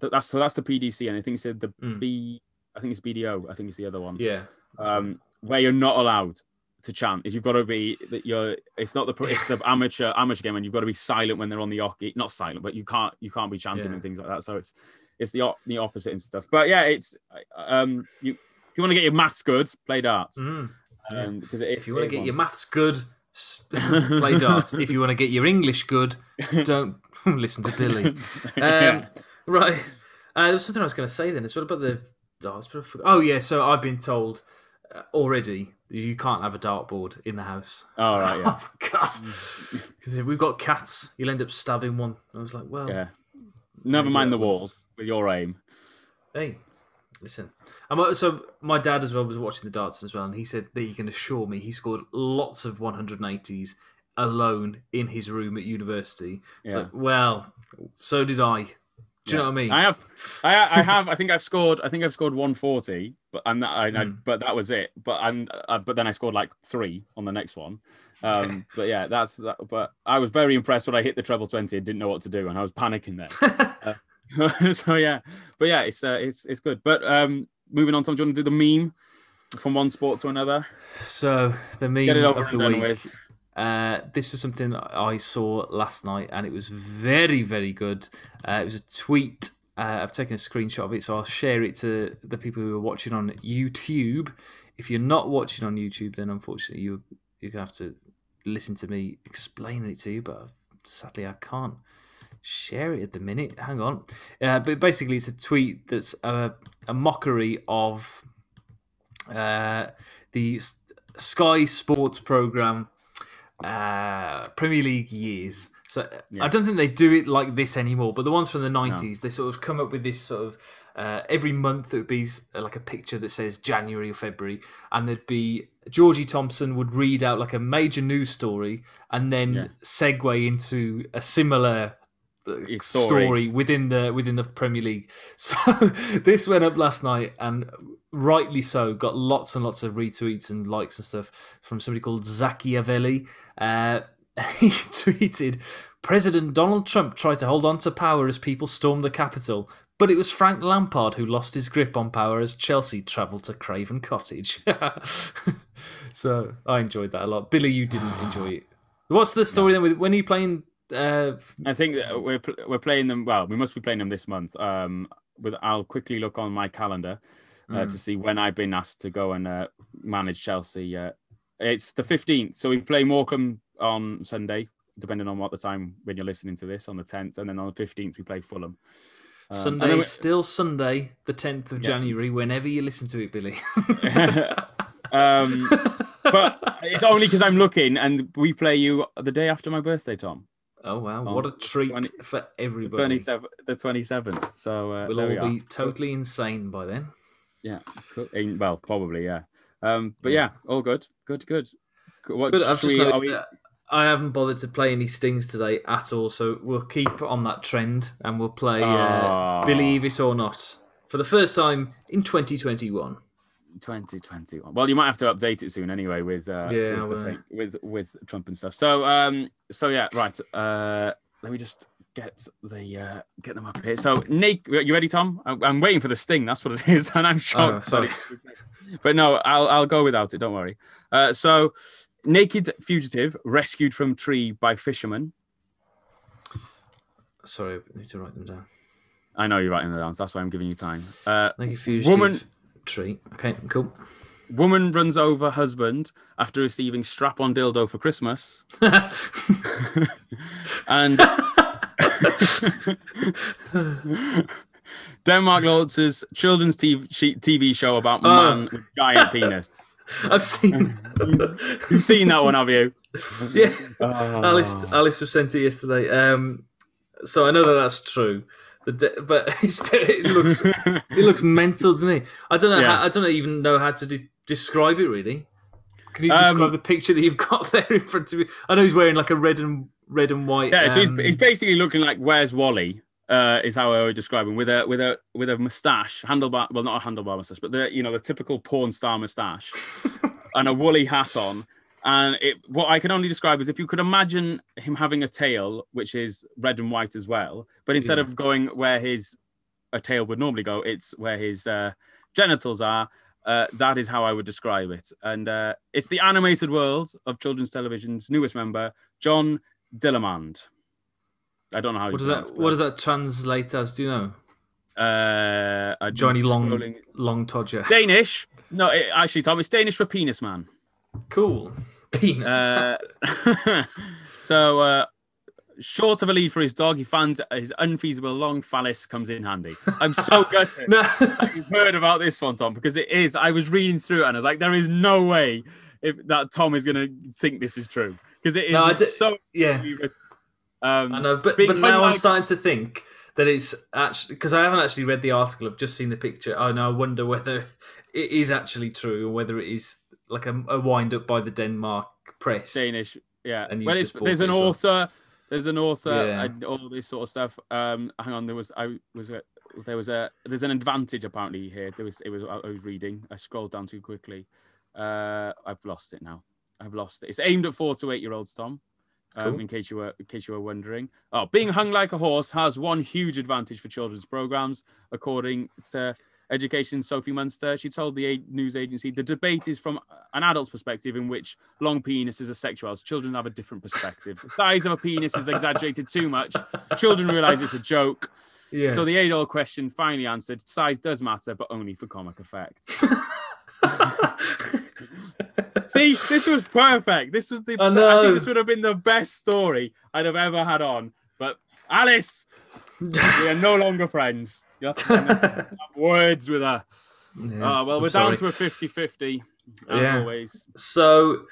S2: that's so that's the PDC and I think it's the
S1: Mm.
S2: B I think it's BDO I think it's the other one
S1: Yeah,
S2: um where you're not allowed to chant. If you've got to be that you're, it's not the it's the <laughs> amateur amateur game, and you've got to be silent when they're on the oche. Not silent, but you can't you can't be chanting
S1: Yeah.
S2: and things like that. So it's it's the the opposite and stuff. But yeah, it's um you if you want to get your maths good, play darts.
S1: Mm.
S2: Um, because it,
S1: If you want to
S2: is
S1: get your maths good, <laughs> play darts. if you want to get your English good, don't <laughs> listen to Billy. Um,
S2: Yeah.
S1: Right. Uh, there was something I was going to say then. It's what about the darts? But I forgot- Oh yeah. So I've been told uh, already you can't have a dartboard in the house.
S2: Oh, right, yeah. <laughs>
S1: oh god. <laughs> Because if we've got cats, you'll end up stabbing one. I was like, well,
S2: yeah. Never mind the walls with your aim.
S1: hey, listen. I'm, so my dad as well was watching the darts as well, and he said that he can assure me he scored lots of 180s alone in his room at university. It's
S2: Yeah.
S1: like, well, so did I. Do you know what I mean?
S2: I have, I, I have, I think I've scored, I think I've scored 140, but and that, I, I,
S1: Mm.
S2: but that was it. But and uh, but then I scored like three on the next one. Um, <laughs> but yeah, that's that. But I was very impressed when I hit the treble 20 and didn't know what to do, and I was panicking there. <laughs> <laughs> so yeah, but yeah, it's uh, it's it's good. But um, moving on, Tom, do you want to do the meme from one sport to another?
S1: so the meme
S2: Get it over
S1: of
S2: and
S1: the
S2: done
S1: week.
S2: with.
S1: Uh, this was something I saw last night, and it was very, very good. Uh, it was a tweet. Uh, I've taken a screenshot of it, so I'll share it to the people who are watching on YouTube. If you're not watching on YouTube, then unfortunately you you're gonna have to listen to me explaining it to you. But sadly, I can't share it at the minute. Hang on. Uh, but basically, it's a tweet that's a, a mockery of uh, the Sky Sports program uh, Premier League years. So uh,
S2: Yeah.
S1: I don't think they do it like this anymore. But the ones from the nineties, they sort of come up with this sort of uh, every month it would be uh, like a picture that says January or February, and there'd be Georgie Thompson would read out like a major news story, and then
S2: Yeah.
S1: segue into a similar story.
S2: story.
S1: within the within the Premier League. <laughs> So this went up last night, and rightly so, got lots and lots of retweets and likes and stuff from somebody called Zacchiavelli. Uh, <laughs> he tweeted, "President Donald Trump tried to hold on to power as people stormed the Capitol." But it was Frank Lampard who lost his grip on power as Chelsea travelled to Craven Cottage. <laughs> so I enjoyed that a lot. Billy, you didn't enjoy it. What's the story then? With when are you playing? Uh,
S2: I think that we're pl- we're playing them. Well, we must be playing them this month. Um, with I'll quickly look on my calendar uh,
S1: Mm.
S2: to see when I've been asked to go and uh, manage Chelsea. Uh, it's the fifteenth, so we play Morecambe on Sunday, depending on what the time when you're listening to this on the tenth, and then on the fifteenth we play Fulham. Um,
S1: Sunday
S2: then
S1: is still Sunday, the 10th of
S2: Yeah.
S1: January, whenever you listen to it, Billy. <laughs>
S2: um, but it's only because I'm looking, and we play you the day after my birthday, Tom.
S1: Oh, wow. What a treat
S2: 20
S1: for everybody.
S2: twenty seventh. The twenty seventh. So uh,
S1: We'll
S2: there we
S1: all be totally insane by then.
S2: Yeah. Well, probably, yeah. Um, but yeah, all good. Good, good. Good, What,
S1: But I've just
S2: we,
S1: noticed
S2: we...
S1: that I haven't bothered to play any stings today at all, so we'll keep on that trend and we'll play uh,
S2: Aw.
S1: Billy Evis or Not for the first time in 2021.
S2: 2021. Well, you might have to update it soon anyway with uh,
S1: Yeah,
S2: with, the thing, with with Trump and stuff. So um so yeah, right. Uh let me just get the uh get them up here. So Nick, you ready, Tom? I'm, I'm waiting for the sting. That's what it <laughs> is, and I'm shocked.
S1: Oh, sorry.
S2: but no, I'll I'll go without it. Don't worry. Uh, so naked fugitive rescued from tree by fisherman.
S1: Sorry, I need to write them down.
S2: I know you're writing them down. So that's why I'm giving you time. Uh,
S1: Thank you, fugitive
S2: Woman-
S1: treat. Okay, cool.
S2: woman runs over husband after receiving strap-on dildo for Christmas. <laughs> and Denmark launches children's TV, TV show about
S1: Oh.
S2: man with giant penis. <laughs>
S1: I've seen.
S2: You've seen that one, have you?
S1: yeah.
S2: Oh.
S1: Alice Alice was sent it yesterday. Um, so I know that that's true. The de- but <laughs> his, it looks it looks mental, doesn't he? I don't know.
S2: Yeah.
S1: How, I don't even know how to de- describe it. Really, can you
S2: Um,
S1: describe the picture that you've <laughs> got there in front of you? I know he's wearing like a red and red and white.
S2: Yeah, so he's,
S1: um,
S2: he's basically looking like Where's Wally? Uh, is how I would describe him with a with a with a moustache, handlebar. Well, not a handlebar moustache, but the you know the typical porn star moustache, <laughs> and a woolly hat on. And it what I can only describe is if you could imagine him having a tail, which is red and white as well, but instead
S1: Yeah.
S2: of going where his a tail would normally go, it's where his uh, genitals are. Uh, that is how I would describe it. And uh, it's the animated world of children's television's newest member, John Dillermand. I don't know how
S1: What does that What does that translate as? Do you know?
S2: Uh,
S1: Johnny Long
S2: scrolling-
S1: Long Todger.
S2: Danish. No, it, actually, Tom, it's Danish for penis man.
S1: Cool. Penis.
S2: Uh, <laughs> so, uh, short of a lead for his dog, he finds his unfeasible long phallus comes in handy. I'm so <laughs> gutted. <laughs>
S1: no.
S2: You've heard about this one, Tom, because it is. I was reading through it and I was like, there is no way if that Tom is going to think this is true because it is
S1: No, I di-
S2: so.
S1: yeah.
S2: Um,
S1: I know, but but now I'm starting to think that it's actually because I haven't actually read the article. I've just seen the picture. Oh no, I wonder whether it is actually true or whether it is like a, a wind up by the Denmark press.
S2: Danish. Yeah.
S1: And
S2: well, there's an author. There's an author
S1: Yeah.
S2: and all this sort of stuff. Um, hang on, there was I was a, there was a there's an advantage apparently here. There was it was I was reading. I scrolled down too quickly. Uh, I've lost it now. I've lost it. It's aimed at four to eight year olds, Tom. Um,
S1: Cool.
S2: In case you were in case you were wondering. Oh, being hung like a horse has one huge advantage for children's programs, according to Education Sophie Munster. She told the news agency the debate is from an adult's perspective in which long penises are sexual. Children have a different perspective. The size of a penis is exaggerated too much. Children realize it's a joke.
S1: Yeah.
S2: So the age-old question finally answered: size does matter, but only for comic effect. <laughs> See, this was perfect. This was the.
S1: I
S2: I,
S1: know.
S2: think this would have been the best story I'd have ever had on. But Alice, we are no longer friends. You have to have words with her.
S1: Yeah,
S2: Oh, well,
S1: I'm
S2: we're
S1: sorry.
S2: down to a 50 50, as
S1: Yeah.
S2: always.
S1: So,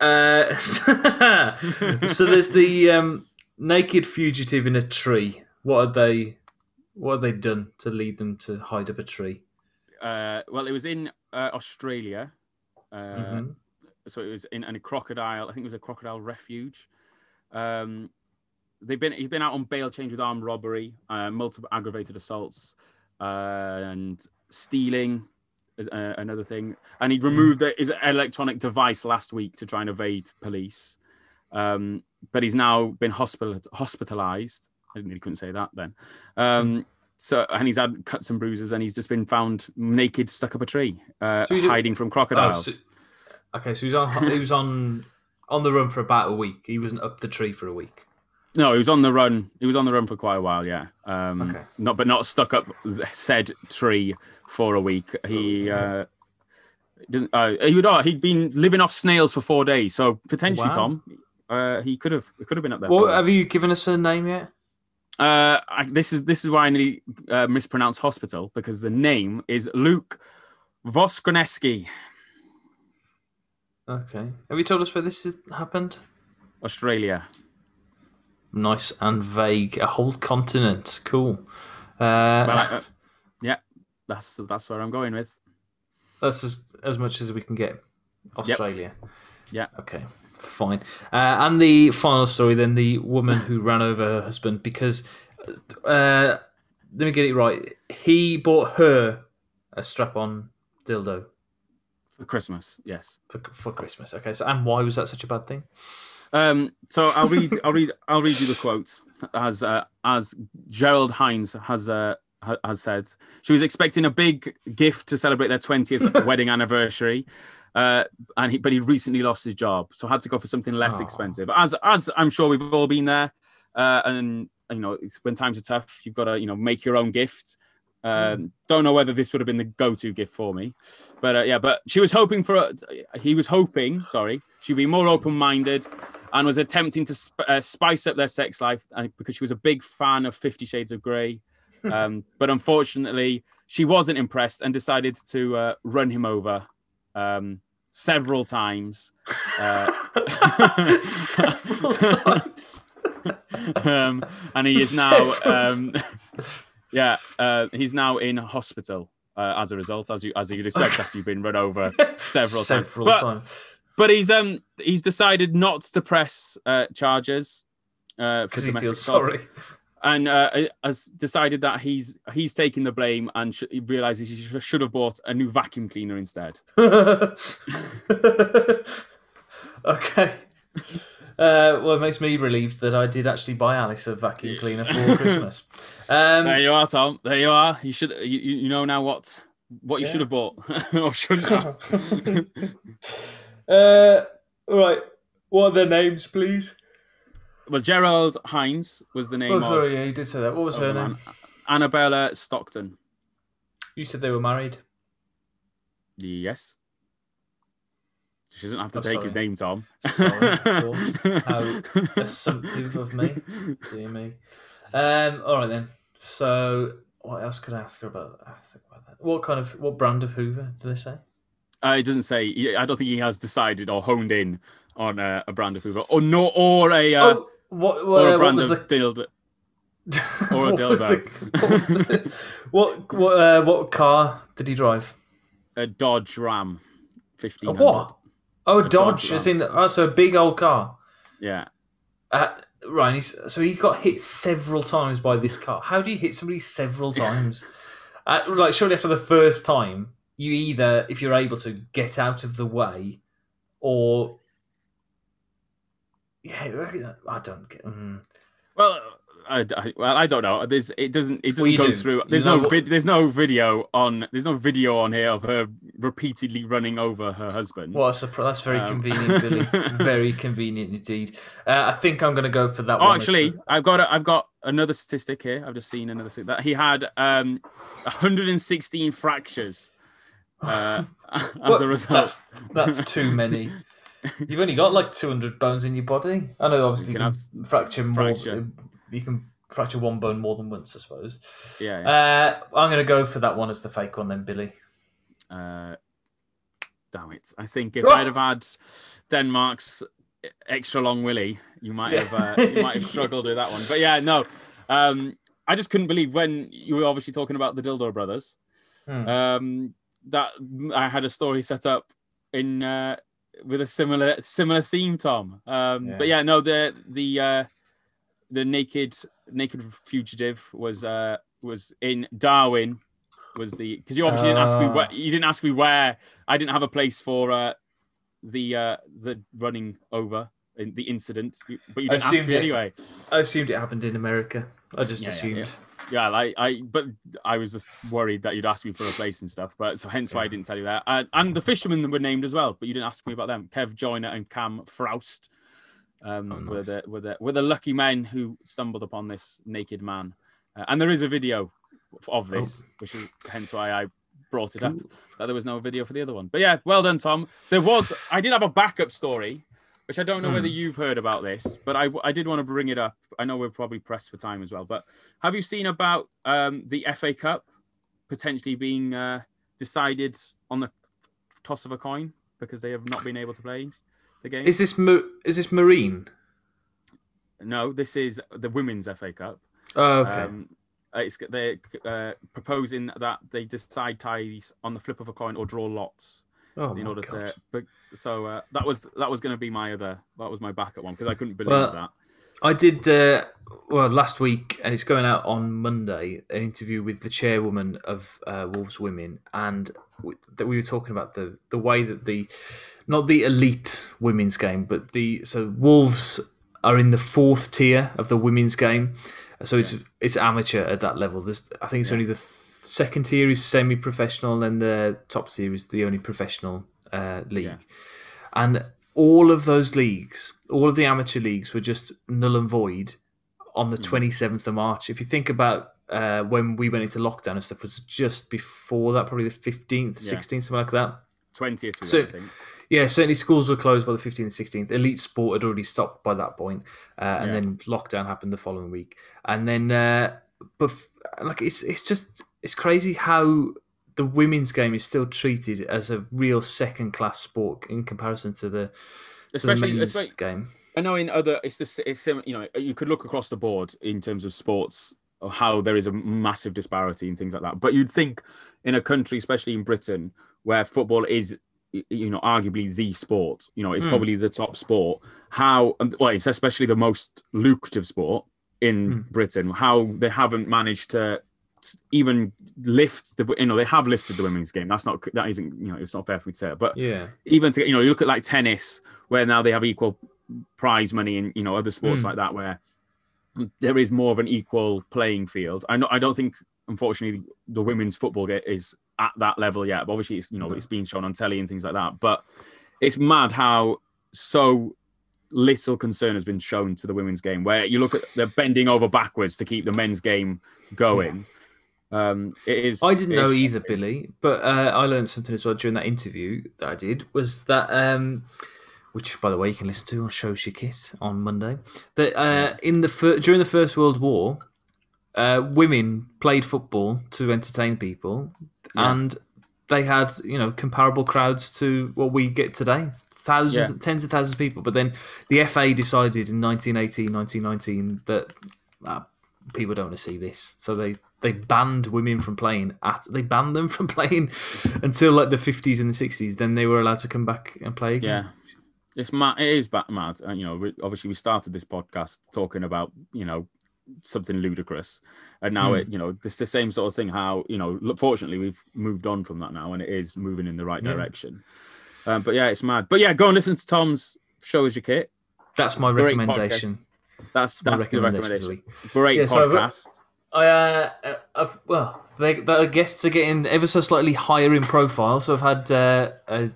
S1: uh, <laughs> so there's the um, naked fugitive in a tree. What have they? What have they done to lead them to hide up a tree?
S2: Uh, well, it was in uh, Australia. Uh,
S1: Mhm.
S2: So it was in, in a crocodile, I think it was a crocodile refuge. Um, they've been he's been out on bail change with armed robbery, uh, multiple aggravated assaults, uh, and stealing is uh, another thing. And he'd removed the, his electronic device last week to try and evade police. Um, but he's now been hospital hospitalized. I didn't really couldn't say that then. Um, so and he's had cuts and bruises, and he's just been found naked, stuck up a tree, uh,
S1: So
S2: hiding from
S1: Oh,
S2: crocodiles.
S1: so- okay, so he was on. He was on on the run for about a week. He wasn't up the tree for a week.
S2: No, he was on the run. He was on the run for quite a while. Yeah. Um,
S1: Okay.
S2: Not, but not stuck up said tree for a week. He uh, doesn't. Uh, he would. Oh, he'd been living off snails for four days. So potentially,
S1: Wow.
S2: Tom, uh, he could have. It could have been up there.
S1: Well, have you given us a name yet?
S2: uh, I, this is this is why I nearly uh, mispronounced hospital because the name is Luke Voskreneski,
S1: Okay. Have you told us where this happened?
S2: Australia.
S1: Nice and vague. A whole continent. Cool. Uh,
S2: Well, I- <laughs> uh, yeah, that's that's where I'm going with.
S1: That's as, as much as we can get. Australia.
S2: Yeah.
S1: Okay. Fine. Uh, and the final story then the woman who ran over her husband because, uh, let me get it right. He bought her a strap on dildo
S2: For Christmas, yes.
S1: for, for Christmas. Okay. So, and why was that such a bad thing?
S2: Um, so I'll read. <laughs> I'll read. I'll read you the quote as uh, as Gerald Hines has uh, has said. She was expecting a big gift to celebrate their twentieth <laughs> wedding anniversary, uh, and he, but he recently lost his job, so had to go for something less
S1: Aw.
S2: expensive. As as I'm sure we've all been there, uh, and you know when times are tough, you've got to you know make your own gift. Um, Don't know whether this would have been the go-to gift for me, but uh, yeah. But she was hoping for. A, he was hoping. Sorry, she'd be more open-minded, and was attempting to sp- uh, spice up their sex life uh, because she was a big fan of Fifty Shades of Grey. <laughs> Um, but unfortunately, she wasn't impressed and decided to uh, run him over um, several times. Uh, <laughs> <laughs>
S1: Several times.
S2: um, and he is now, um, yeah, uh, he's now in hospital uh, as a result, as you as you'd expect after you've been run over several,
S1: Several
S2: times.
S1: Times.
S2: but he's um he's decided not to press uh, charges uh,
S1: Because he feels sorry.
S2: and uh, has decided that he's he's taking the blame and sh- he realizes he sh- should have bought a new vacuum cleaner instead. <laughs>
S1: okay. Uh, well, it makes me relieved that I did actually buy Alice a vacuum cleaner for Christmas. Um,
S2: There you are, Tom. There you are. You should you, you you know now what what you
S1: Yeah.
S2: should have bought <laughs> or shouldn't have. <laughs>
S1: uh, right. What are their names, please?
S2: well, Gerald Hines was the name
S1: Oh,
S2: of,
S1: sorry, yeah, you did say that. What was her name?
S2: Annabella Stockton.
S1: You said they were married.
S2: Yes. She doesn't have to
S1: Oh,
S2: take his name, Tom.
S1: Sorry, of. <laughs> How assumptive of me. Dear me. Um, all right then. So, what else could I ask her about, ask about that? What kind of what brand of Hoover do they say?
S2: Uh, it doesn't say. I don't think he has decided or honed in on uh, a brand of Hoover, or no, or a uh,
S1: oh, what,
S2: or
S1: what,
S2: a
S1: what
S2: brand
S1: was
S2: of
S1: the
S2: dildo. <laughs> or a
S1: what was the,
S2: dildo.
S1: what, was the, what what uh, what car did he drive?
S2: A Dodge Ram, fifteen.
S1: what? Oh,
S2: A
S1: Dodge,
S2: Dodge
S1: as in oh, so a big old car.
S2: Yeah.
S1: Uh, right, he's, so he's got hit several times by this car. How do you hit somebody several <laughs> times? uh, like, surely after the first time, you either, if you're able to, get out of the way, or yeah, I don't get. Mm.
S2: Well, I, I- well, I don't know. There's it doesn't it doesn't go
S1: do.
S2: through.
S1: You
S2: There's
S1: know
S2: no vid, there's no video on there's no video on here of her repeatedly running over her husband.
S1: What a surprise! That's very
S2: Um,
S1: convenient, Billy. <laughs> Very convenient indeed. Uh, I think I'm going to go for that
S2: Oh,
S1: one.
S2: actually,
S1: the-
S2: I've got a, I've got another statistic here. I've just seen another that he had um 116 fractures <laughs> uh, <laughs> as
S1: Well,
S2: a result.
S1: That's that's too many. <laughs> You've only got like 200 bones in your body. I know, obviously, you
S2: You
S1: can,
S2: can
S1: fracture more.
S2: fracture.
S1: You can fracture one bone more than once, I suppose.
S2: Yeah. yeah.
S1: Uh, I'm going to go for that one as the fake one, then, Billy.
S2: Uh, damn it! I think if
S1: Oh!
S2: I'd have had Denmark's extra long willy, you might
S1: Yeah.
S2: have uh, you might have struggled with that one. But yeah, no. Um, I just couldn't believe when you were obviously talking about the Dildo Brothers.
S1: Hmm.
S2: Um, that I had a story set up in uh, with a similar similar theme, Tom. Um,
S1: Yeah.
S2: But yeah, no, the the uh, the naked naked fugitive was uh, was in Darwin. Was the because you obviously didn't ask me
S1: Ah.
S2: where you didn't ask me where I didn't have a place for uh, the uh, the running over in the incident, but you didn't ask
S1: assumed
S2: me
S1: it-
S2: anyway.
S1: I assumed it happened in America. I just
S2: yeah,
S1: assumed.
S2: yeah. Yeah, like I, but I was just worried that you'd ask me for a place and stuff. But so hence why I didn't tell you that. Uh, and the fishermen were named as well, but you didn't ask me about them. Kev Joyner and Cam Froust um,
S1: Oh,
S2: were the were the were the lucky men who stumbled upon this naked man. Uh, and there is a video of this, which is hence why I brought it up. That there was no video for the other one. But yeah, well done, Tom. There was. I did have a backup story. Which I don't know whether
S1: Hmm.
S2: you've heard about this, but I, I did want to bring it up. I know we're probably pressed for time as well, but have you seen about um, the FA Cup potentially being uh, decided on the toss of a coin because they have not been able to play the game?
S1: Is this is this Marine?
S2: No, this is the Women's FA Cup.
S1: Oh, okay.
S2: Um, it's, they're uh, proposing that they decide ties on the flip of a coin or draw lots
S1: oh,
S2: in order
S1: God.
S2: to. But, so uh, that was that was going to be my other that was my backup one because I couldn't believe
S1: Well,
S2: that.
S1: I did uh, well last week, and it's going out on Monday. An interview with the chairwoman of uh, Wolves Women, and we, that we were talking about the the way that the not the elite women's game, but the so Wolves are in the fourth tier of the women's game. So it's it's amateur at that level. There's, I think it's
S2: Yeah.
S1: only the th- second tier is semi-professional, and the top tier is the only professional uh, league.
S2: Yeah.
S1: And all of those leagues, all of the amateur leagues, were just null and void on the
S2: Mm.
S1: twenty seventh of March. If you think about uh, when we went into lockdown and stuff, was just before that, probably the fifteenth,
S2: Yeah.
S1: sixteenth, something like that.
S2: Twentieth,
S1: So-
S2: I think.
S1: Yeah, certainly schools were closed by the 15th, 16th. Elite sport had already stopped by that point, uh, and
S2: Yeah.
S1: then lockdown happened the following week. And then, uh, but like it's it's just it's crazy how the women's game is still treated as a real second class sport in comparison to the to the
S2: Especially,
S1: men's
S2: especially
S1: game.
S2: I know in other, it's the it's you know you could look across the board in terms of sports how there is a massive disparity and things like that. But you'd think in a country, especially in Britain, where football is you know arguably the sport, you know, it's
S1: Hmm.
S2: probably the top sport. How well, it's especially the most lucrative sport in
S1: Hmm.
S2: Britain. How they haven't managed to even lift the you know they have lifted the women's game. That's not that isn't you know it's not fair for me to say that, but
S1: Yeah,
S2: even to you know you look at like tennis where now they have equal prize money and you know other sports
S1: Mm.
S2: like that where there is more of an equal playing field i know i don't think unfortunately the women's football get is at that level yet. But obviously, it's you know
S1: No.
S2: it's been shown on telly and things like that. But it's mad how so little concern has been shown to the women's game. Where you look at they're bending over backwards to keep the men's game going. Um, it is.
S1: I didn't know
S2: it's-
S1: either, Billy, but uh, I learned something as well during that interview that I did. Was that, um, which by the way you can listen to on Show Your Kit on Monday, that uh, in the fir- during the First World War, uh, women played football to entertain people,
S2: Yeah.
S1: and they had you know comparable crowds to what we get today. Thousands,
S2: Yeah.
S1: tens of thousands of people. But then the FA decided in 1918, 1919 that uh, people don't want to see this, so they they banned women from playing. At they banned them <laughs> from playing until like the 50s and the 60s. Then they were allowed to come back and play again.
S2: Yeah, it's mad. It is mad. And, you know, we, obviously we started this podcast talking about you know something ludicrous, and now
S1: Hmm.
S2: it you know it's the same sort of thing. How you know, fortunately we've moved on from that now, and it is moving in the right
S1: Yeah.
S2: direction. Um, but yeah, it's mad. But yeah, go and listen to Tom's show as your kit.
S1: That's my
S2: Great
S1: recommendation.
S2: That's
S1: My
S2: that's the
S1: recommendation the
S2: recommendation. Great
S1: Yeah, so
S2: podcast.
S1: I uh, uh, I've, well, they, the guests are getting ever so slightly higher in profile. So I've had uh, a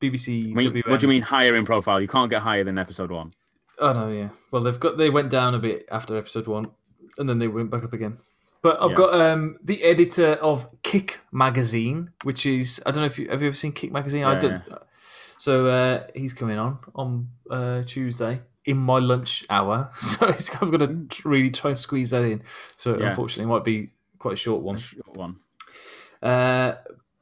S1: BBC.
S2: I mean,
S1: WM.
S2: what do you mean higher in profile? You can't get higher than episode one.
S1: Oh no, yeah. Well, they've got they went down a bit after episode one, and then they went back up again. But I've
S2: Yeah.
S1: got um, the editor of Kick magazine, which is I don't know if you have you ever seen Kick magazine. I
S2: Yeah,
S1: did. So uh, he's coming on on uh, Tuesday in my lunch hour. <laughs> So it's, I've going to really try and squeeze that in. So
S2: Yeah.
S1: unfortunately, it might be quite a short one.
S2: Short one.
S1: Uh,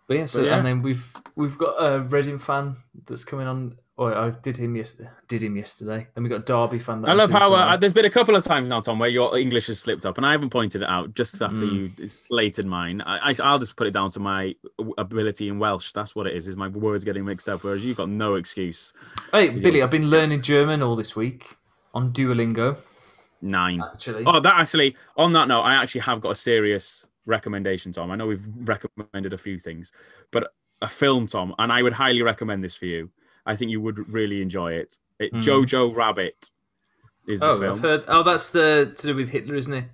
S1: but yeah, so
S2: But yeah.
S1: and then we've we've got a Reading fan that's coming on. Oh, I did him yesterday. Did him yesterday. Then we got a Derby fan. That
S2: I love how uh, there's been a couple of times now, Tom, where your English has slipped up, and I haven't pointed it out just after
S1: Mm.
S2: you slated mine. I, I, I'll just put it down to my ability in Welsh. That's what it is. Is my words getting mixed up, whereas you've got no excuse.
S1: Hey, Billy, I've been learning German all this week on Duolingo.
S2: Nine.
S1: Actually,
S2: Oh, that actually. On that note, I actually have got a serious recommendation, Tom. I know we've recommended a few things, but a film, Tom, and I would highly recommend this for you. I think you would really enjoy it. it
S1: Mm.
S2: Jojo Rabbit is the
S1: oh,
S2: film.
S1: I've heard. Oh, that's the to do with Hitler, isn't it?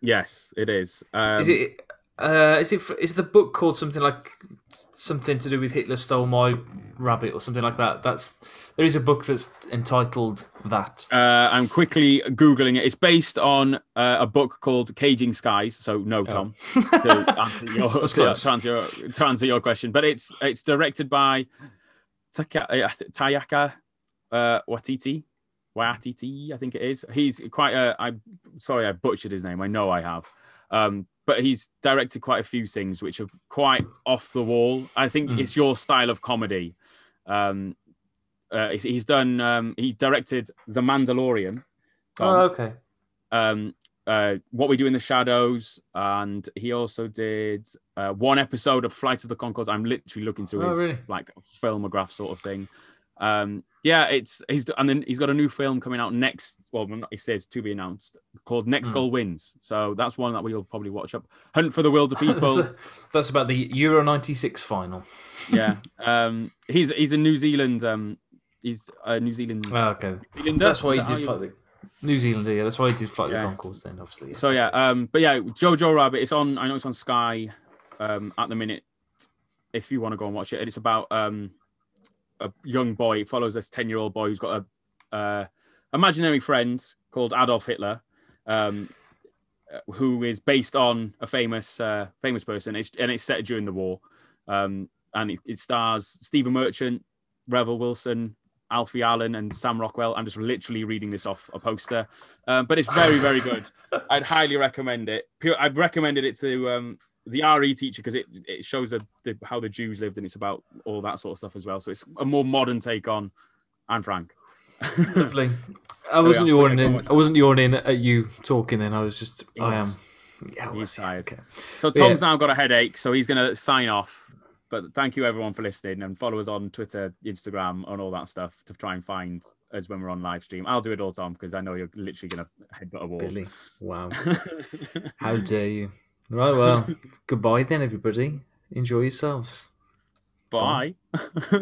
S2: Yes, it is. Um,
S1: Is it? Uh, is it? Is the book called something like something to do with Hitler stole my rabbit or something like that? That's there is a book that's entitled that.
S2: Uh, I'm quickly googling it. It's based on uh, a book called Caging Skies. So no, Tom, <laughs> to, answer your, to, to answer your to answer your question. But it's it's directed by Tayaka uh, Watiti. Watiti, I think it is. He's quite a. I'm sorry, I butchered his name. I know I have. Um, but he's directed quite a few things which are quite off the wall. I think
S1: Mm.
S2: it's your style of comedy. Um, uh, he's, he's done. Um, he directed The Mandalorian. Tom.
S1: Oh, okay.
S2: um, uh, What We Do in the Shadows, and he also did uh, one episode of Flight of the Conchords. I'm literally looking through
S1: Oh,
S2: his
S1: really?
S2: like filmograph sort of thing. Um, yeah, it's he's and then he's got a new film coming out next. Well, not- it says to be announced called Next
S1: Hmm.
S2: Goal Wins. So that's one that we'll probably watch up. Hunt for the Wilder <laughs>
S1: that's,
S2: People.
S1: a- that's about the Euro '96 final. <laughs>
S2: yeah, um, he's he's a New Zealand. Um, he's a New Zealand.
S1: Oh, okay.
S2: Zealander?
S1: That's why he
S2: that
S1: did
S2: you-
S1: the New Zealand. Yeah, that's why he did fight
S2: Yeah.
S1: the Conchords. Then, obviously.
S2: So yeah, um, but yeah, Jojo Rabbit. It's on. I know it's on Sky um, at the minute. If you want to go and watch it, and it's about um, a young boy. It follows this ten-year-old boy who's got a uh, imaginary friend called Adolf Hitler, um, who is based on a famous uh, famous person. It's, and it's set during the war, um, and it, it stars Stephen Merchant, Rebel Wilson. Alfie Allen and Sam Rockwell. I'm just literally reading this off a poster, um, but it's very, very good. <laughs> I'd highly recommend it. I've recommended it to um, the RE teacher because it, it shows the, the, how the Jews lived and it's about all that sort of stuff as well. So it's a more modern take on Anne Frank.
S1: Lovely. <laughs> I wasn't
S2: yeah,
S1: yawning
S2: yeah,
S1: in. I wasn't yawning at you talking. Then I was just. I am. Yeah, I
S2: He's
S1: was,
S2: tired.
S1: Okay.
S2: So
S1: Yeah.
S2: Tom's now got a headache, so he's going to sign off. But thank you everyone for listening and follow us on Twitter, Instagram, and all that stuff to try and find us when we're on live stream. I'll do it all, Tom, because I know you're literally going to headbutt a wall.
S1: Billy. Wow. <laughs> How dare you? Right. Well. goodbye then, everybody. Enjoy yourselves.
S2: Bye. <laughs>